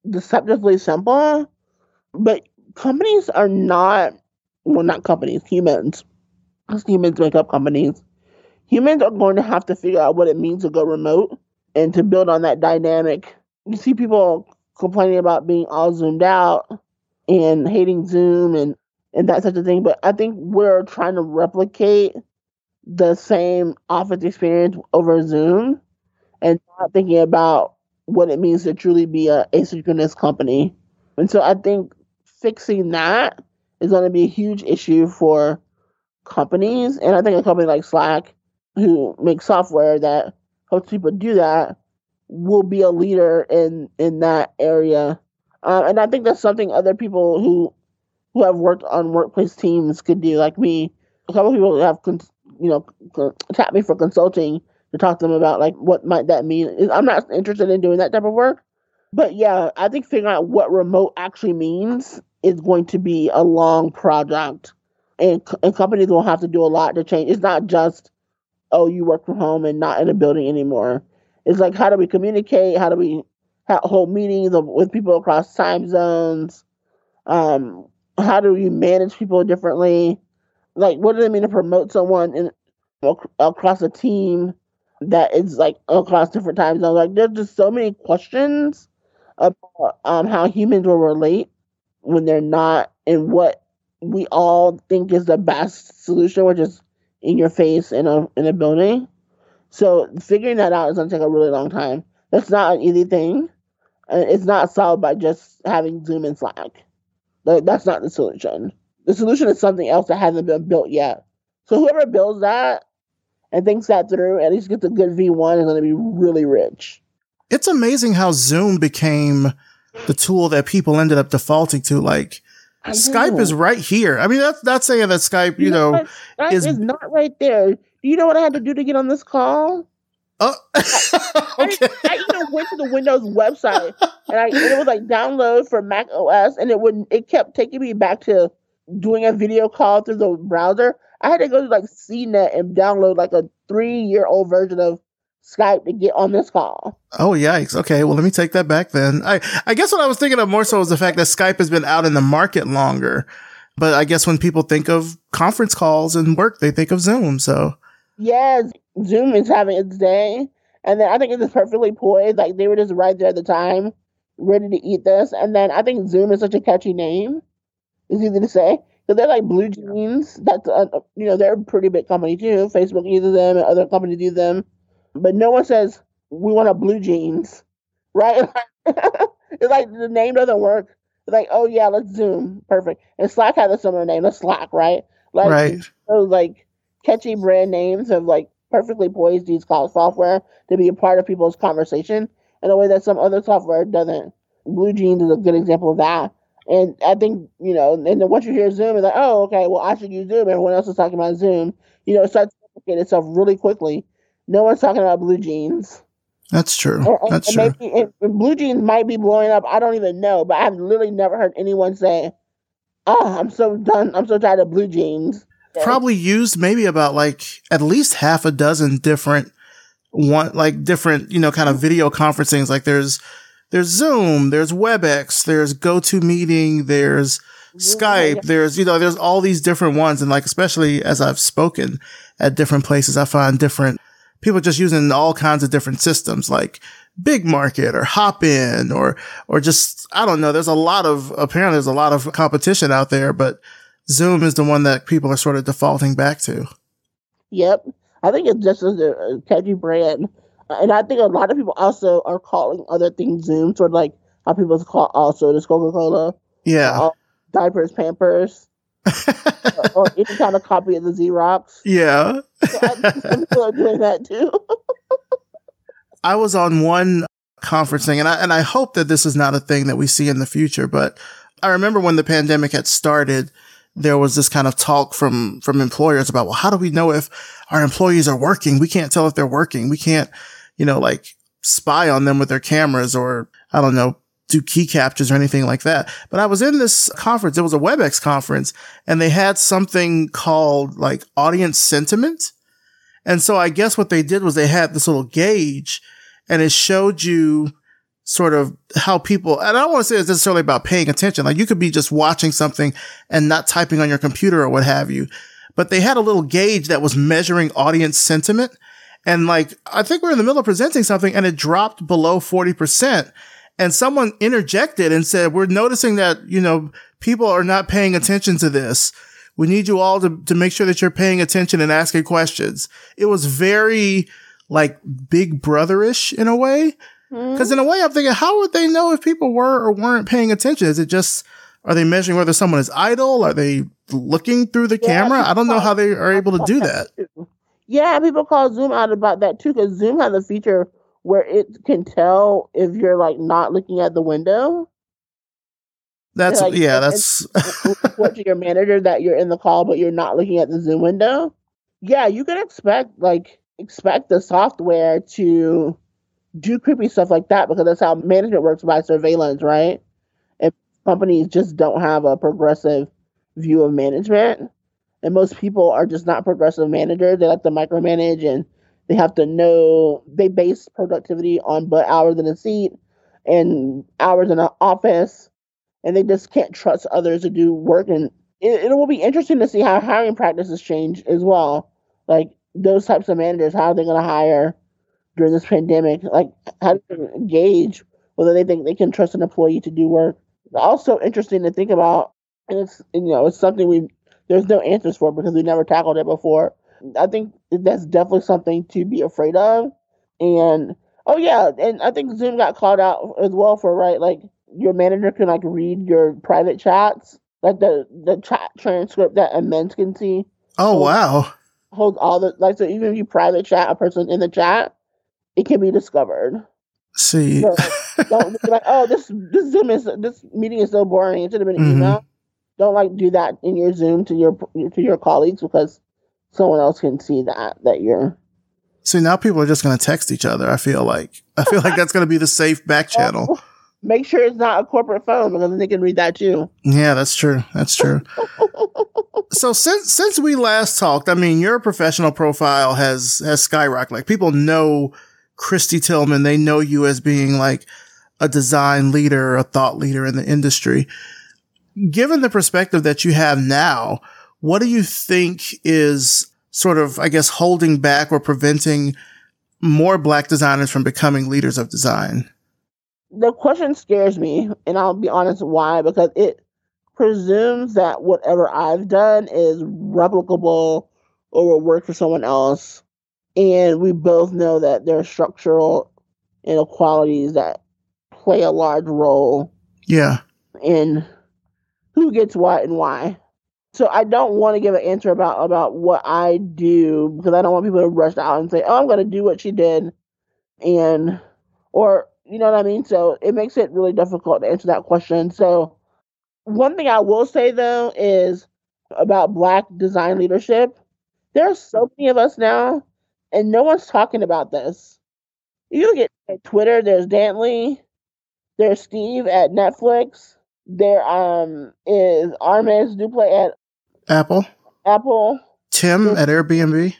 deceptively simple, but companies are not, well, not companies, humans. Because humans make up companies humans are going to have to figure out what it means to go remote and to build on that dynamic. You see people complaining about being all zoomed out and hating Zoom and, and that such a thing, but I think we're trying to replicate the same office experience over Zoom and not thinking about what it means to truly be a asynchronous company. And so I think fixing that is going to be a huge issue for companies. And I think a company like Slack who makes software that helps people do that will be a leader in in that area. Uh, and I think that's something other people who who have worked on workplace teams could do, like me. a couple people have, you know, tapped me for consulting to talk to them about like what might that mean. I'm not interested in doing that type of work, but yeah, I think figuring out what remote actually means is going to be a long project, and and companies will have to do a lot to change. It's not just oh you work from home and not in a building anymore. It's like how do we communicate? How do we hold meetings with people across time zones? Um, how do you manage people differently? Like, what does it mean to promote someone in across a team that is like across different time zones? Like, there's just so many questions about um, how humans will relate when they're not in what we all think is the best solution, which is in your face in a in a building. So figuring that out is gonna take a really long time. That's not an easy thing. And it's not solved by just having Zoom and Slack. Like, that's not the solution. The solution is something else that hasn't been built yet. So whoever builds that and thinks that through, at least gets a good V1 is going to be really rich. It's amazing how Zoom became the tool that people ended up defaulting to. Like Skype is right here. I mean, that's that's saying that Skype, you, you know, know Skype is, is not right there. Do you know what I had to do to get on this call? Oh, [laughs] okay. I, I, even went to the Windows website and, I, and it was like download for Mac OS, and it would it kept taking me back to doing a video call through the browser. I had to go to like CNET and download like a three year old version of Skype to get on this call. Oh yikes! Okay, well let me take that back then. I I guess what I was thinking of more so was the fact that Skype has been out in the market longer. But I guess when people think of conference calls and work, they think of Zoom. So yes, Zoom is having its day, and then I think it's perfectly poised. Like they were just right there at the time, ready to eat this. And then I think Zoom is such a catchy name. It's easy to say. So they're like Blue Jeans. That's a, you know they're a pretty big company too. Facebook uses them, and other companies use them, but no one says we want a Blue Jeans, right? [laughs] it's like the name doesn't work. It's like oh yeah, let's Zoom, perfect. And Slack had a similar name. Let's Slack, right? Like right. those like catchy brand names of like perfectly poised to use cloud software to be a part of people's conversation in a way that some other software doesn't. Blue Jeans is a good example of that. And I think, you know, and then once you hear Zoom, it's like, oh, okay, well, I should use Zoom. Everyone else is talking about Zoom. You know, it starts to replicate itself really quickly. No one's talking about Blue Jeans. That's true. And, That's and true. Maybe, Blue Jeans might be blowing up. I don't even know, but I've literally never heard anyone say, oh, I'm so done. I'm so tired of Blue Jeans probably used maybe about like at least half a dozen different one like different you know kind of video conferencings like there's there's zoom there's webex there's gotomeeting there's skype there's you know there's all these different ones and like especially as i've spoken at different places i find different people just using all kinds of different systems like BigMarker or Hopin or or just i don't know there's a lot of apparently there's a lot of competition out there but Zoom is the one that people are sort of defaulting back to. Yep. I think it's just a, catchy brand. And I think a lot of people also are calling other things Zoom, sort of like how people call also this Coca Cola. Yeah. Uh, diapers, Pampers. Or, any kind of copy of the Xerox. Yeah. so I people [laughs] are doing that too. [laughs] I was on one conferencing and I and I hope that this is not a thing that we see in the future. But I remember when the pandemic had started, there was this kind of talk from, from employers about, well, how do we know if our employees are working? We can't tell if they're working. We can't, you know, like spy on them with their cameras or I don't know, do key captures or anything like that. But I was in this conference. It was a WebEx conference and they had something called like audience sentiment. And so I guess what they did was they had this little gauge and it showed you sort of how people, and I don't want to say it's necessarily about paying attention. Like you could be just watching something and not typing on your computer or what have you. But they had a little gauge that was measuring audience sentiment. And like, I think we're in the middle of presenting something and it dropped below 40%. And someone interjected and said, we're noticing that, you know, people are not paying attention to this. We need you all to, to make sure that you're paying attention and asking questions. It was very like big brotherish in a way. Mm-hmm. Because in a way, I'm thinking, how would they know if people were or weren't paying attention? Is it just are they measuring whether someone is idle? Are they looking through the yeah, camera? I don't know how they are able to do that. Yeah, people call Zoom out about that too because Zoom has a feature where it can tell if you're like not looking at the window. That's like, yeah, that's report to your manager that you're in the call, but you're not looking at the Zoom window. Yeah, you can expect like expect the software to do creepy stuff like that because that's how management works by surveillance, right? And companies just don't have a progressive view of management. And most people are just not progressive managers. They like to micromanage and they have to know they base productivity on but hours in a seat and hours in an office and they just can't trust others to do work. And it, it will be interesting to see how hiring practices change as well. Like those types of managers, how are they going to hire during this pandemic? Like, how do they engage whether they think they can trust an employee to do work? Also interesting to think about, and it's you know it's something we there's no answers for because we never tackled it before. I think that's definitely something to be afraid of. And oh yeah, and I think Zoom got called out as well for right like your manager can like read your private chats, like the the chat transcript that immense can see oh wow. holds all the like so even if you private chat a person in the chat, it can be discovered. See, So, Don't [laughs] be like, oh, this this Zoom is this meeting is so boring. It should have been an Mhm. email. Don't like do that in your Zoom to your to your colleagues because someone else can see that that you're. see now people are just gonna text each other. I feel like I feel like that's gonna be the safe back [laughs] oh, channel. Make sure it's not a corporate phone because then they can read that too. Yeah, that's true. That's true. [laughs] so since since we last talked, I mean, your professional profile has has skyrocketed. Like people know Kristy Tillman, they know you as being like a design leader, a thought leader in the industry. Given the perspective that you have now, what do you think is sort of, I guess, holding back or preventing more black designers from becoming leaders of design? the question scares me, and I'll be honest why because it presumes that whatever I've done is replicable or will work for someone else, and we both know that there are structural inequalities that play a large role Yeah. in who gets what and why. So I don't want to give an answer about about what I do because I don't want people to rush out and say, "Oh, I'm going to do what she did," and or you know what I mean. So it makes it really difficult to answer that question. So one thing I will say though is about Black design leadership. There are so many of us now, and no one's talking about this. You look at Twitter. There's Dantley. There's Steve at Netflix. There um is Armis Duplay at Apple, Apple. Tim at Airbnb.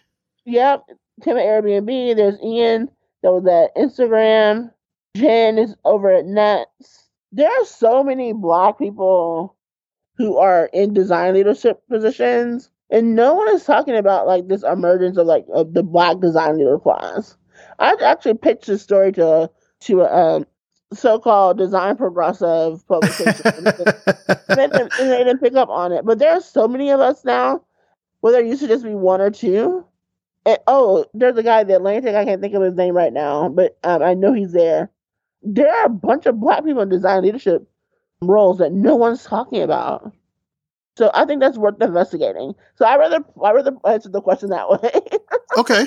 Yep. Tim at Airbnb. There's Ian that was at Instagram. Jen is over at Nets. There are so many black people who are in design leadership positions, and no one is talking about like this emergence of like of the black design leader class. I actually pitched this story to to a um, so-called design progressive publication. and [laughs] they, didn't, and they didn't pick up on it. But there are so many of us now where there used to just be one or two. And, oh, there's a guy at the Atlantic. I can't think of his name right now, but um, I know he's there. There are a bunch of black people in design leadership roles that no one's talking about. So I think that's worth investigating. So I rather I rather answer the question that way [laughs] okay.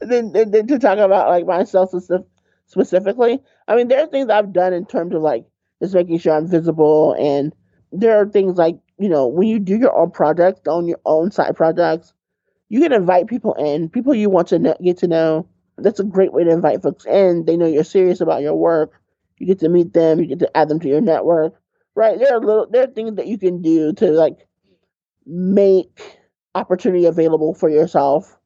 than, than, than to talk about like myself specif- specifically. I mean, there are things I've done in terms of like just making sure I'm visible, and there are things like you know when you do your own projects, on your own side projects, you can invite people in, people you want to know, get to know. That's a great way to invite folks in. They know you're serious about your work. You get to meet them. You get to add them to your network. Right? There are little there are things that you can do to like make opportunity available for yourself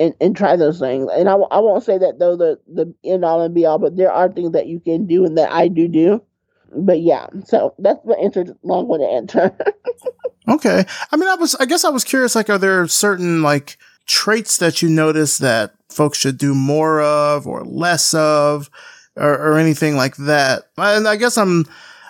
and, and try those things. And I, I won't say that though the the end all and be all, but there are things that you can do and that I do do. But yeah, so that's the answer. Long way to answer. [laughs] Okay. I mean, I was, I guess I was curious, like, are there certain, like, traits that you notice that folks should do more of or less of or, or anything like that? And I guess I'm,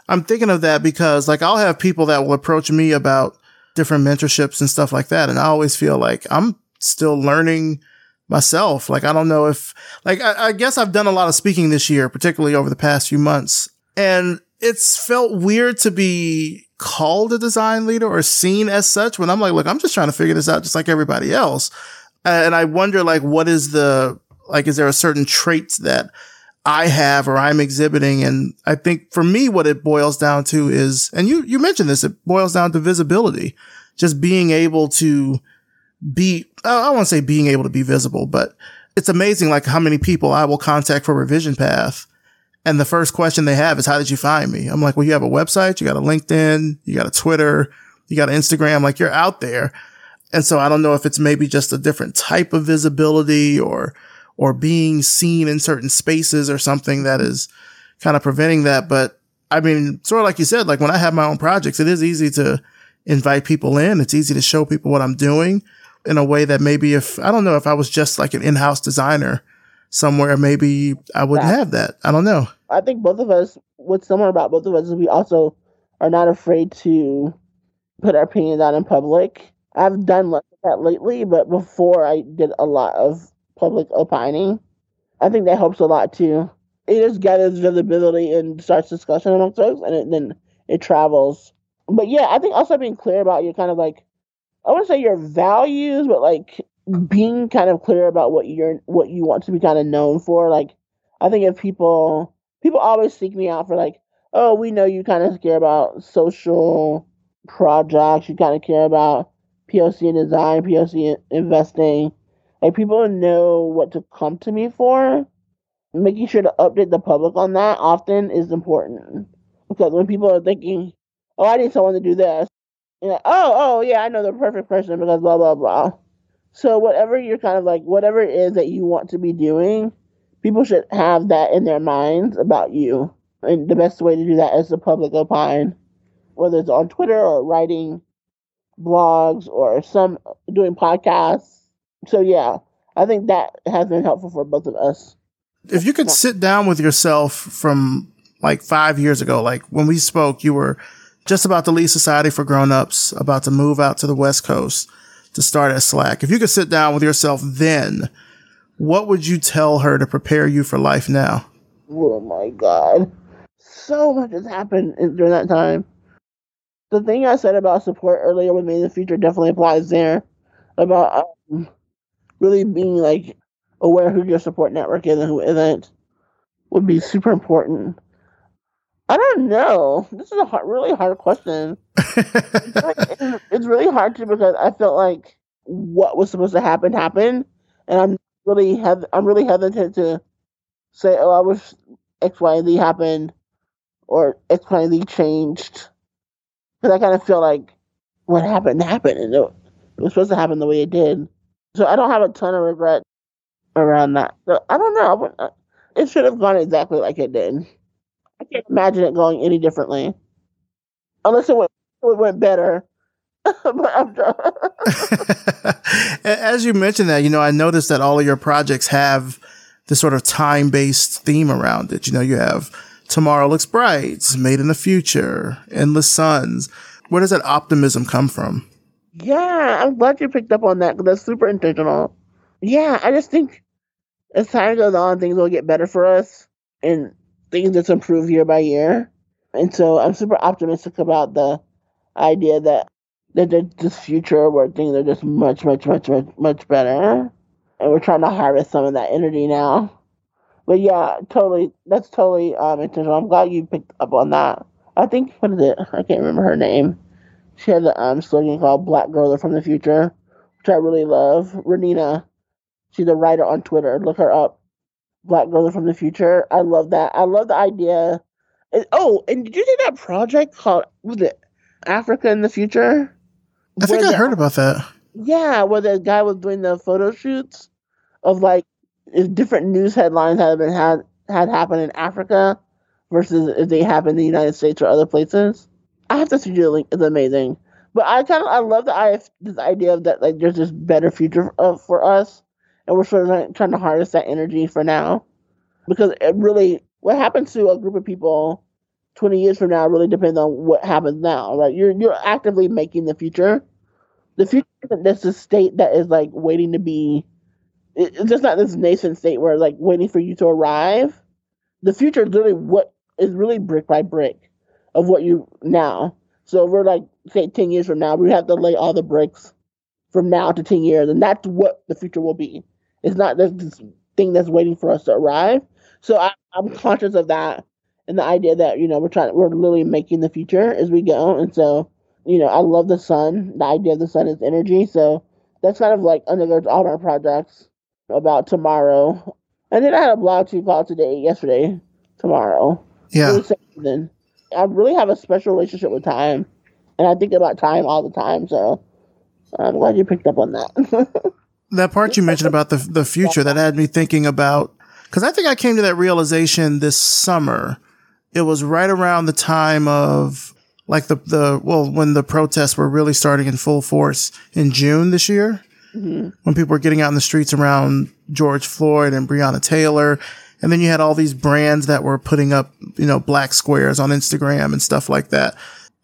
I'm thinking of that because, like, I'll have people that will approach me about different mentorships and stuff like that. And I always feel like I'm still learning myself. Like, I don't know if, like, I, I guess I've done a lot of speaking this year, particularly over the past few months. And it's felt weird to be called a design leader or seen as such when I'm like, look, I'm just trying to figure this out just like everybody else. And I wonder, like, what is the, like, is there a certain traits that I have or I'm exhibiting. And I think for me, what it boils down to is, and you, you mentioned this, it boils down to visibility, just being able to be, I won't say being able to be visible, but it's amazing like how many people I will contact for revision path. And the first question they have is, how did you find me? I'm like, well, you have a website, you got a LinkedIn, you got a Twitter, you got an Instagram, like you're out there. And so I don't know if it's maybe just a different type of visibility or, or being seen in certain spaces or something that is kind of preventing that. But I mean, sort of like you said, like when I have my own projects, it is easy to invite people in. It's easy to show people what I'm doing in a way that maybe if, I don't know, if I was just like an in-house designer somewhere, maybe I wouldn't that, have that. I don't know. I think both of us, what's similar about both of us is we also are not afraid to put our opinions out in public. I've done less of that lately, but before I did a lot of public opining. I think that helps a lot too. It just gathers visibility and starts discussion amongst folks, and it, then it travels. But yeah, I think also being clear about your kind of like, I want to say your values, but like being kind of clear about what you're what you want to be kind of known for. Like, I think if people people always seek me out for like, oh, we know you kind of care about social projects, you kind of care about POC design, POC investing. Like people know what to come to me for. Making sure to update the public on that often is important because when people are thinking, "Oh, I need someone to do this," like, "Oh, oh, yeah, I know the perfect person because blah blah blah." So whatever you're kind of like, whatever it is that you want to be doing, people should have that in their minds about you. And the best way to do that is the public opine, whether it's on Twitter or writing blogs or some doing podcasts. So yeah, I think that has been helpful for both of us. If you could sit down with yourself from like five years ago, like when we spoke, you were just about to leave Society for Grown Ups, about to move out to the West Coast to start at Slack. If you could sit down with yourself then, what would you tell her to prepare you for life now? Oh my God. So much has happened during that time the thing I said about support earlier with Made in the Future definitely applies there. About um, really being like aware who your support network is and who isn't would be super important. I don't know. This is a hard, really hard question. it's, [laughs] like, it's really hard to because I felt like what was supposed to happen happened, and I'm really have I'm really hesitant to say, oh, I wish X, Y, and Z happened, or X, Y, and Z changed because I kind of feel like what happened happened, and it, was supposed to happen the way it did. So I don't have a ton of regret around that. So I don't know. Uh, it should have gone exactly like it did. I can't imagine it going any differently, unless it went it went better. [laughs] [laughs] As you mentioned that, you know, I noticed that all of your projects have this sort of time based theme around it. You know, you have Tomorrow Looks Bright, Made in the Future, Endless Suns. Where does that optimism come from? Yeah, I'm glad you picked up on that because that's super intentional. Yeah, I just think as time goes on, things will get better for us and things just improve year by year. And so I'm super optimistic about the idea that that there's this future where things are just much, much, much, much, much better. And we're trying to harvest some of that energy now. But yeah, totally. That's totally um, intentional. I'm glad you picked up on that. I think what is it? I can't remember her name. She has a um, slogan called "Black Girl from the Future," which I really love. Renina, she's a writer on Twitter. Look her up. Black Girl from the Future. I love that. I love the idea. And, oh, and did you see that project called was it Africa in the Future? I think I heard about that. Yeah, where the guy was doing the photo shoots of like if different news headlines had been had had happened in Africa versus if they happen in the United States or other places. I have to see you the link. It's amazing. But I kind of I love the I this idea of that like there's this better future uh, for us, and we're sort of trying to harness that energy for now, because it really what happens to a group of people 20 years from now really depends on what happens now, right? You're you're actively making the future. The future isn't just a state that is like waiting to be it's just not this nascent state where like waiting for you to arrive. The future is literally what is really brick by brick of what you now. So we're like say ten years from now, we have to lay all the bricks from now to ten years, and that's what the future will be. It's not this thing that's waiting for us to arrive. So I, I'm conscious of that and the idea that you know we're trying, we're literally making the future as we go. And so, you know, I love the sun. The idea of the sun is energy. So that's kind of like undergirds all our projects about tomorrow. And then I had a blog to call today, yesterday, tomorrow. Yeah. Then I really have a special relationship with time, and I think about time all the time. So I'm glad you picked up on that. [laughs] that part you mentioned about the the future that had me thinking about because I think I came to that realization this summer. It was right around the time of like the the well when the protests were really starting in full force in June this year. Mm-hmm. When people were getting out in the streets around George Floyd and Breonna Taylor, and then you had all these brands that were putting up, you know, black squares on Instagram and stuff like that.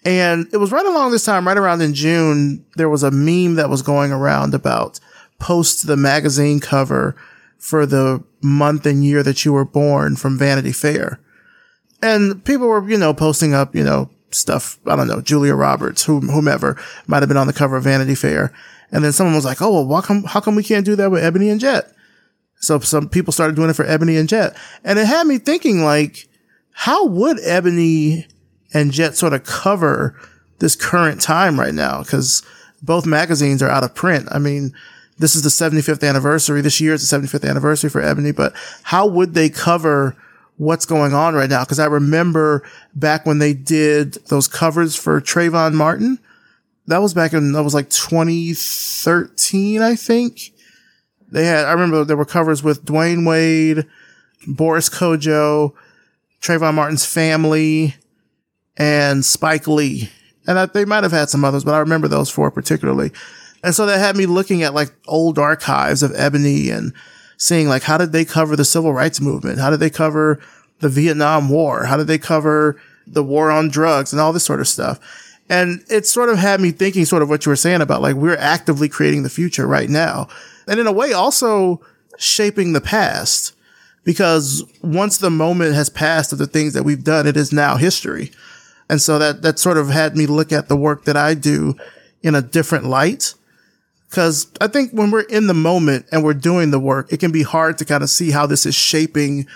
And it was right along this time, right around in June, there was a meme that was going around about post the magazine cover for the month and year that you were born from Vanity Fair. And people were, you know, posting up, you know, stuff. I don't know, Julia Roberts, whomever might have been on the cover of Vanity Fair. And then someone was like, Oh, well, why come, how come we can't do that with Ebony and Jet? So some people started doing it for Ebony and Jet. And it had me thinking like, how would Ebony and Jet sort of cover this current time right now? Cause both magazines are out of print. I mean, this is the 75th anniversary. This year is the 75th anniversary for Ebony, but how would they cover what's going on right now? Cause I remember back when they did those covers for Trayvon Martin. That was back in, that was like 2013, I think. They had, I remember there were covers with Dwyane Wade, Boris Kodjoe, Trayvon Martin's family, and Spike Lee. And I, they might have had some others, but I remember those four particularly. And so that had me looking at like old archives of Ebony and seeing like, how did they cover the civil rights movement? How did they cover the Vietnam War? How did they cover the war on drugs and all this sort of stuff? And it sort of had me thinking sort of what you were saying about like, we're actively creating the future right now. And in a way, also shaping the past because once the moment has passed of the things that we've done, it is now history. And so that, that sort of had me look at the work that I do in a different light Cause I think when we're in the moment and we're doing the work, it can be hard to kind of see how this is shaping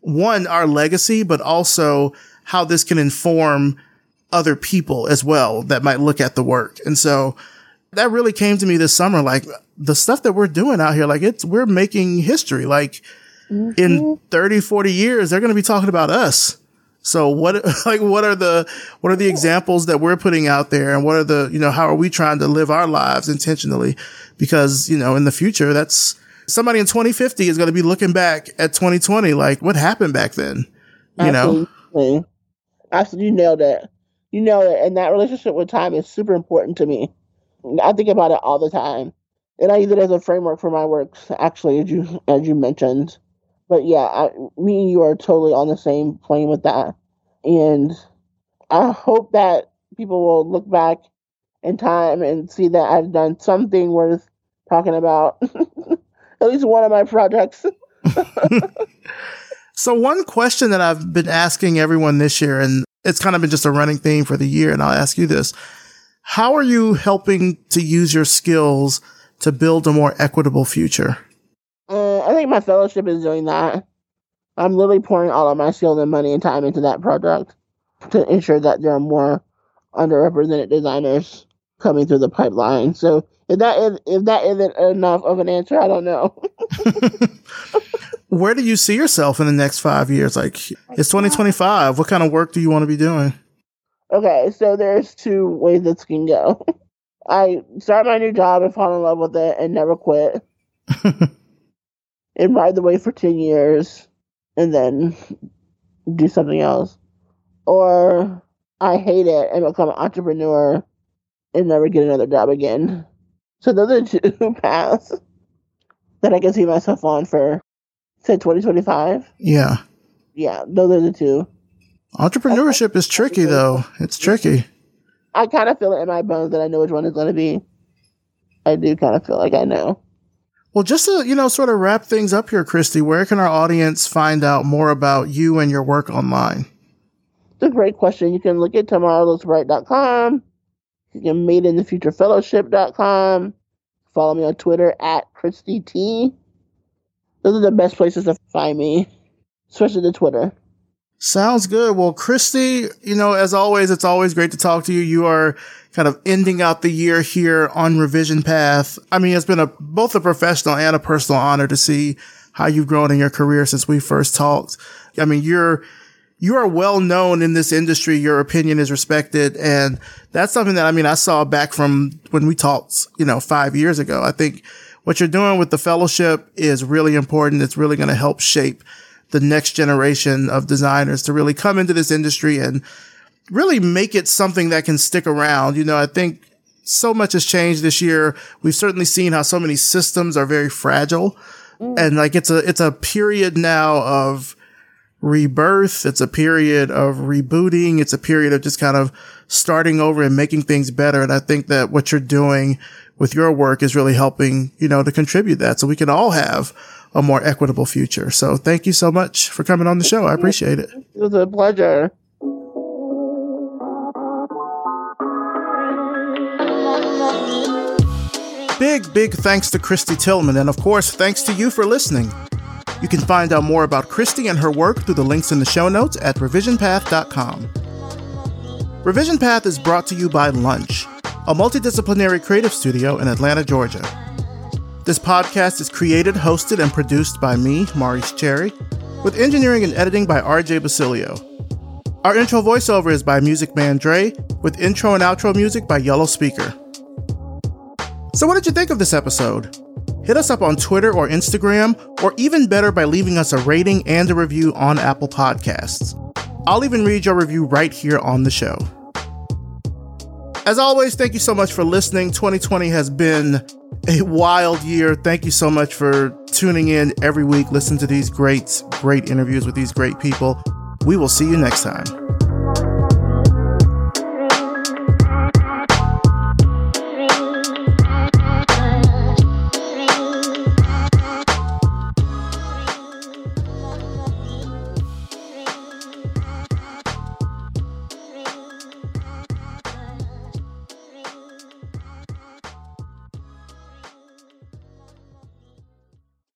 one, our legacy, but also how this can inform other people as well that might look at the work. And so that really came to me this summer. Like the stuff that we're doing out here, like it's, we're making history. Like mm-hmm. in 30, 40 years, they're going to be talking about us. So what, [laughs] like, what are the, what are the examples that we're putting out there? And what are the, you know, how are we trying to live our lives intentionally? Because, you know, in the future, that's somebody in 2050 is going to be looking back at 2020. Like what happened back then? You Absolutely. know? Absolutely. You nailed it. You nailed it. And that relationship with time is super important to me. I think about it all the time. And I use it as a framework for my works, actually, as you, as you mentioned but yeah, I, me and you are totally on the same plane with that. And I hope that people will look back in time and see that I've done something worth talking about. [laughs] At least one of my projects. [laughs] so, one question that I've been asking everyone this year, and it's kind of been just a running theme for the year, and I'll ask you this How are you helping to use your skills to build a more equitable future? I think my fellowship is doing that. I'm literally pouring all of my skills and money and time into that project to ensure that there are more underrepresented designers coming through the pipeline. So if that is if that isn't enough of an answer, I don't know. [laughs] [laughs] Where do you see yourself in the next five years? Like it's 2025. What kind of work do you want to be doing? Okay, so there's two ways this can go. [laughs] I start my new job and fall in love with it and never quit. And ride the wave for 10 years and then do something else. Or I hate it and become an entrepreneur and never get another job again. So those are [laughs] two paths that I can see myself on for, say, 2025. Yeah. Yeah, those are the two. Entrepreneurship is tricky, though. It's tricky. I kind of feel it in my bones that I know which one is going to be. I do kind of feel like I know. Well, just to, you know, sort of wrap things up here, Kristy, where can our audience find out more about you and your work online? It's a great question. You can look at tomorrowlooksbright.com. You can meet in the future fellowship.com. Follow me on Twitter at Kristy T. Those are the best places to find me. especially the Twitter. Sounds good. Well, Kristy, you know, as always, it's always great to talk to you. You are kind of ending out the year here on Revision Path. I mean, it's been a both a professional and a personal honor to see how you've grown in your career since we first talked. I mean, you're you are well known in this industry. Your opinion is respected. And that's something that, I mean, I saw back from when we talked, you know, five years ago. I think what you're doing with the fellowship is really important. It's really going to help shape the next generation of designers to really come into this industry and really make it something that can stick around. You know, I think so much has changed this year. We've certainly seen how so many systems are very fragile. Mm. And like it's a, it's a period now of rebirth. It's a period of rebooting. It's a period of just kind of starting over and making things better. And I think that what you're doing with your work is really helping, you know, to contribute that so we can all have a more equitable future. So thank you so much for coming on the show. I appreciate it. It was a pleasure. Big, big thanks to Kristy Tillman, and of course, thanks to you for listening. You can find out more about Kristy and her work through the links in the show notes at revisionpath.com. Revision Path is brought to you by Lunch, a multidisciplinary creative studio in Atlanta, Georgia. This podcast is created, hosted, and produced by me, Maurice Cherry, with engineering and editing by RJ Basilio. Our intro voiceover is by Music Man Dre, with intro and outro music by Yellow Speaker. So, what did you think of this episode? Hit us up on Twitter or Instagram, or even better by leaving us a rating and a review on Apple Podcasts. I'll even read your review right here on the show. As always, thank you so much for listening. 2020 has been a wild year. Thank you so much for tuning in every week. Listen to these great, great interviews with these great people. We will see you next time.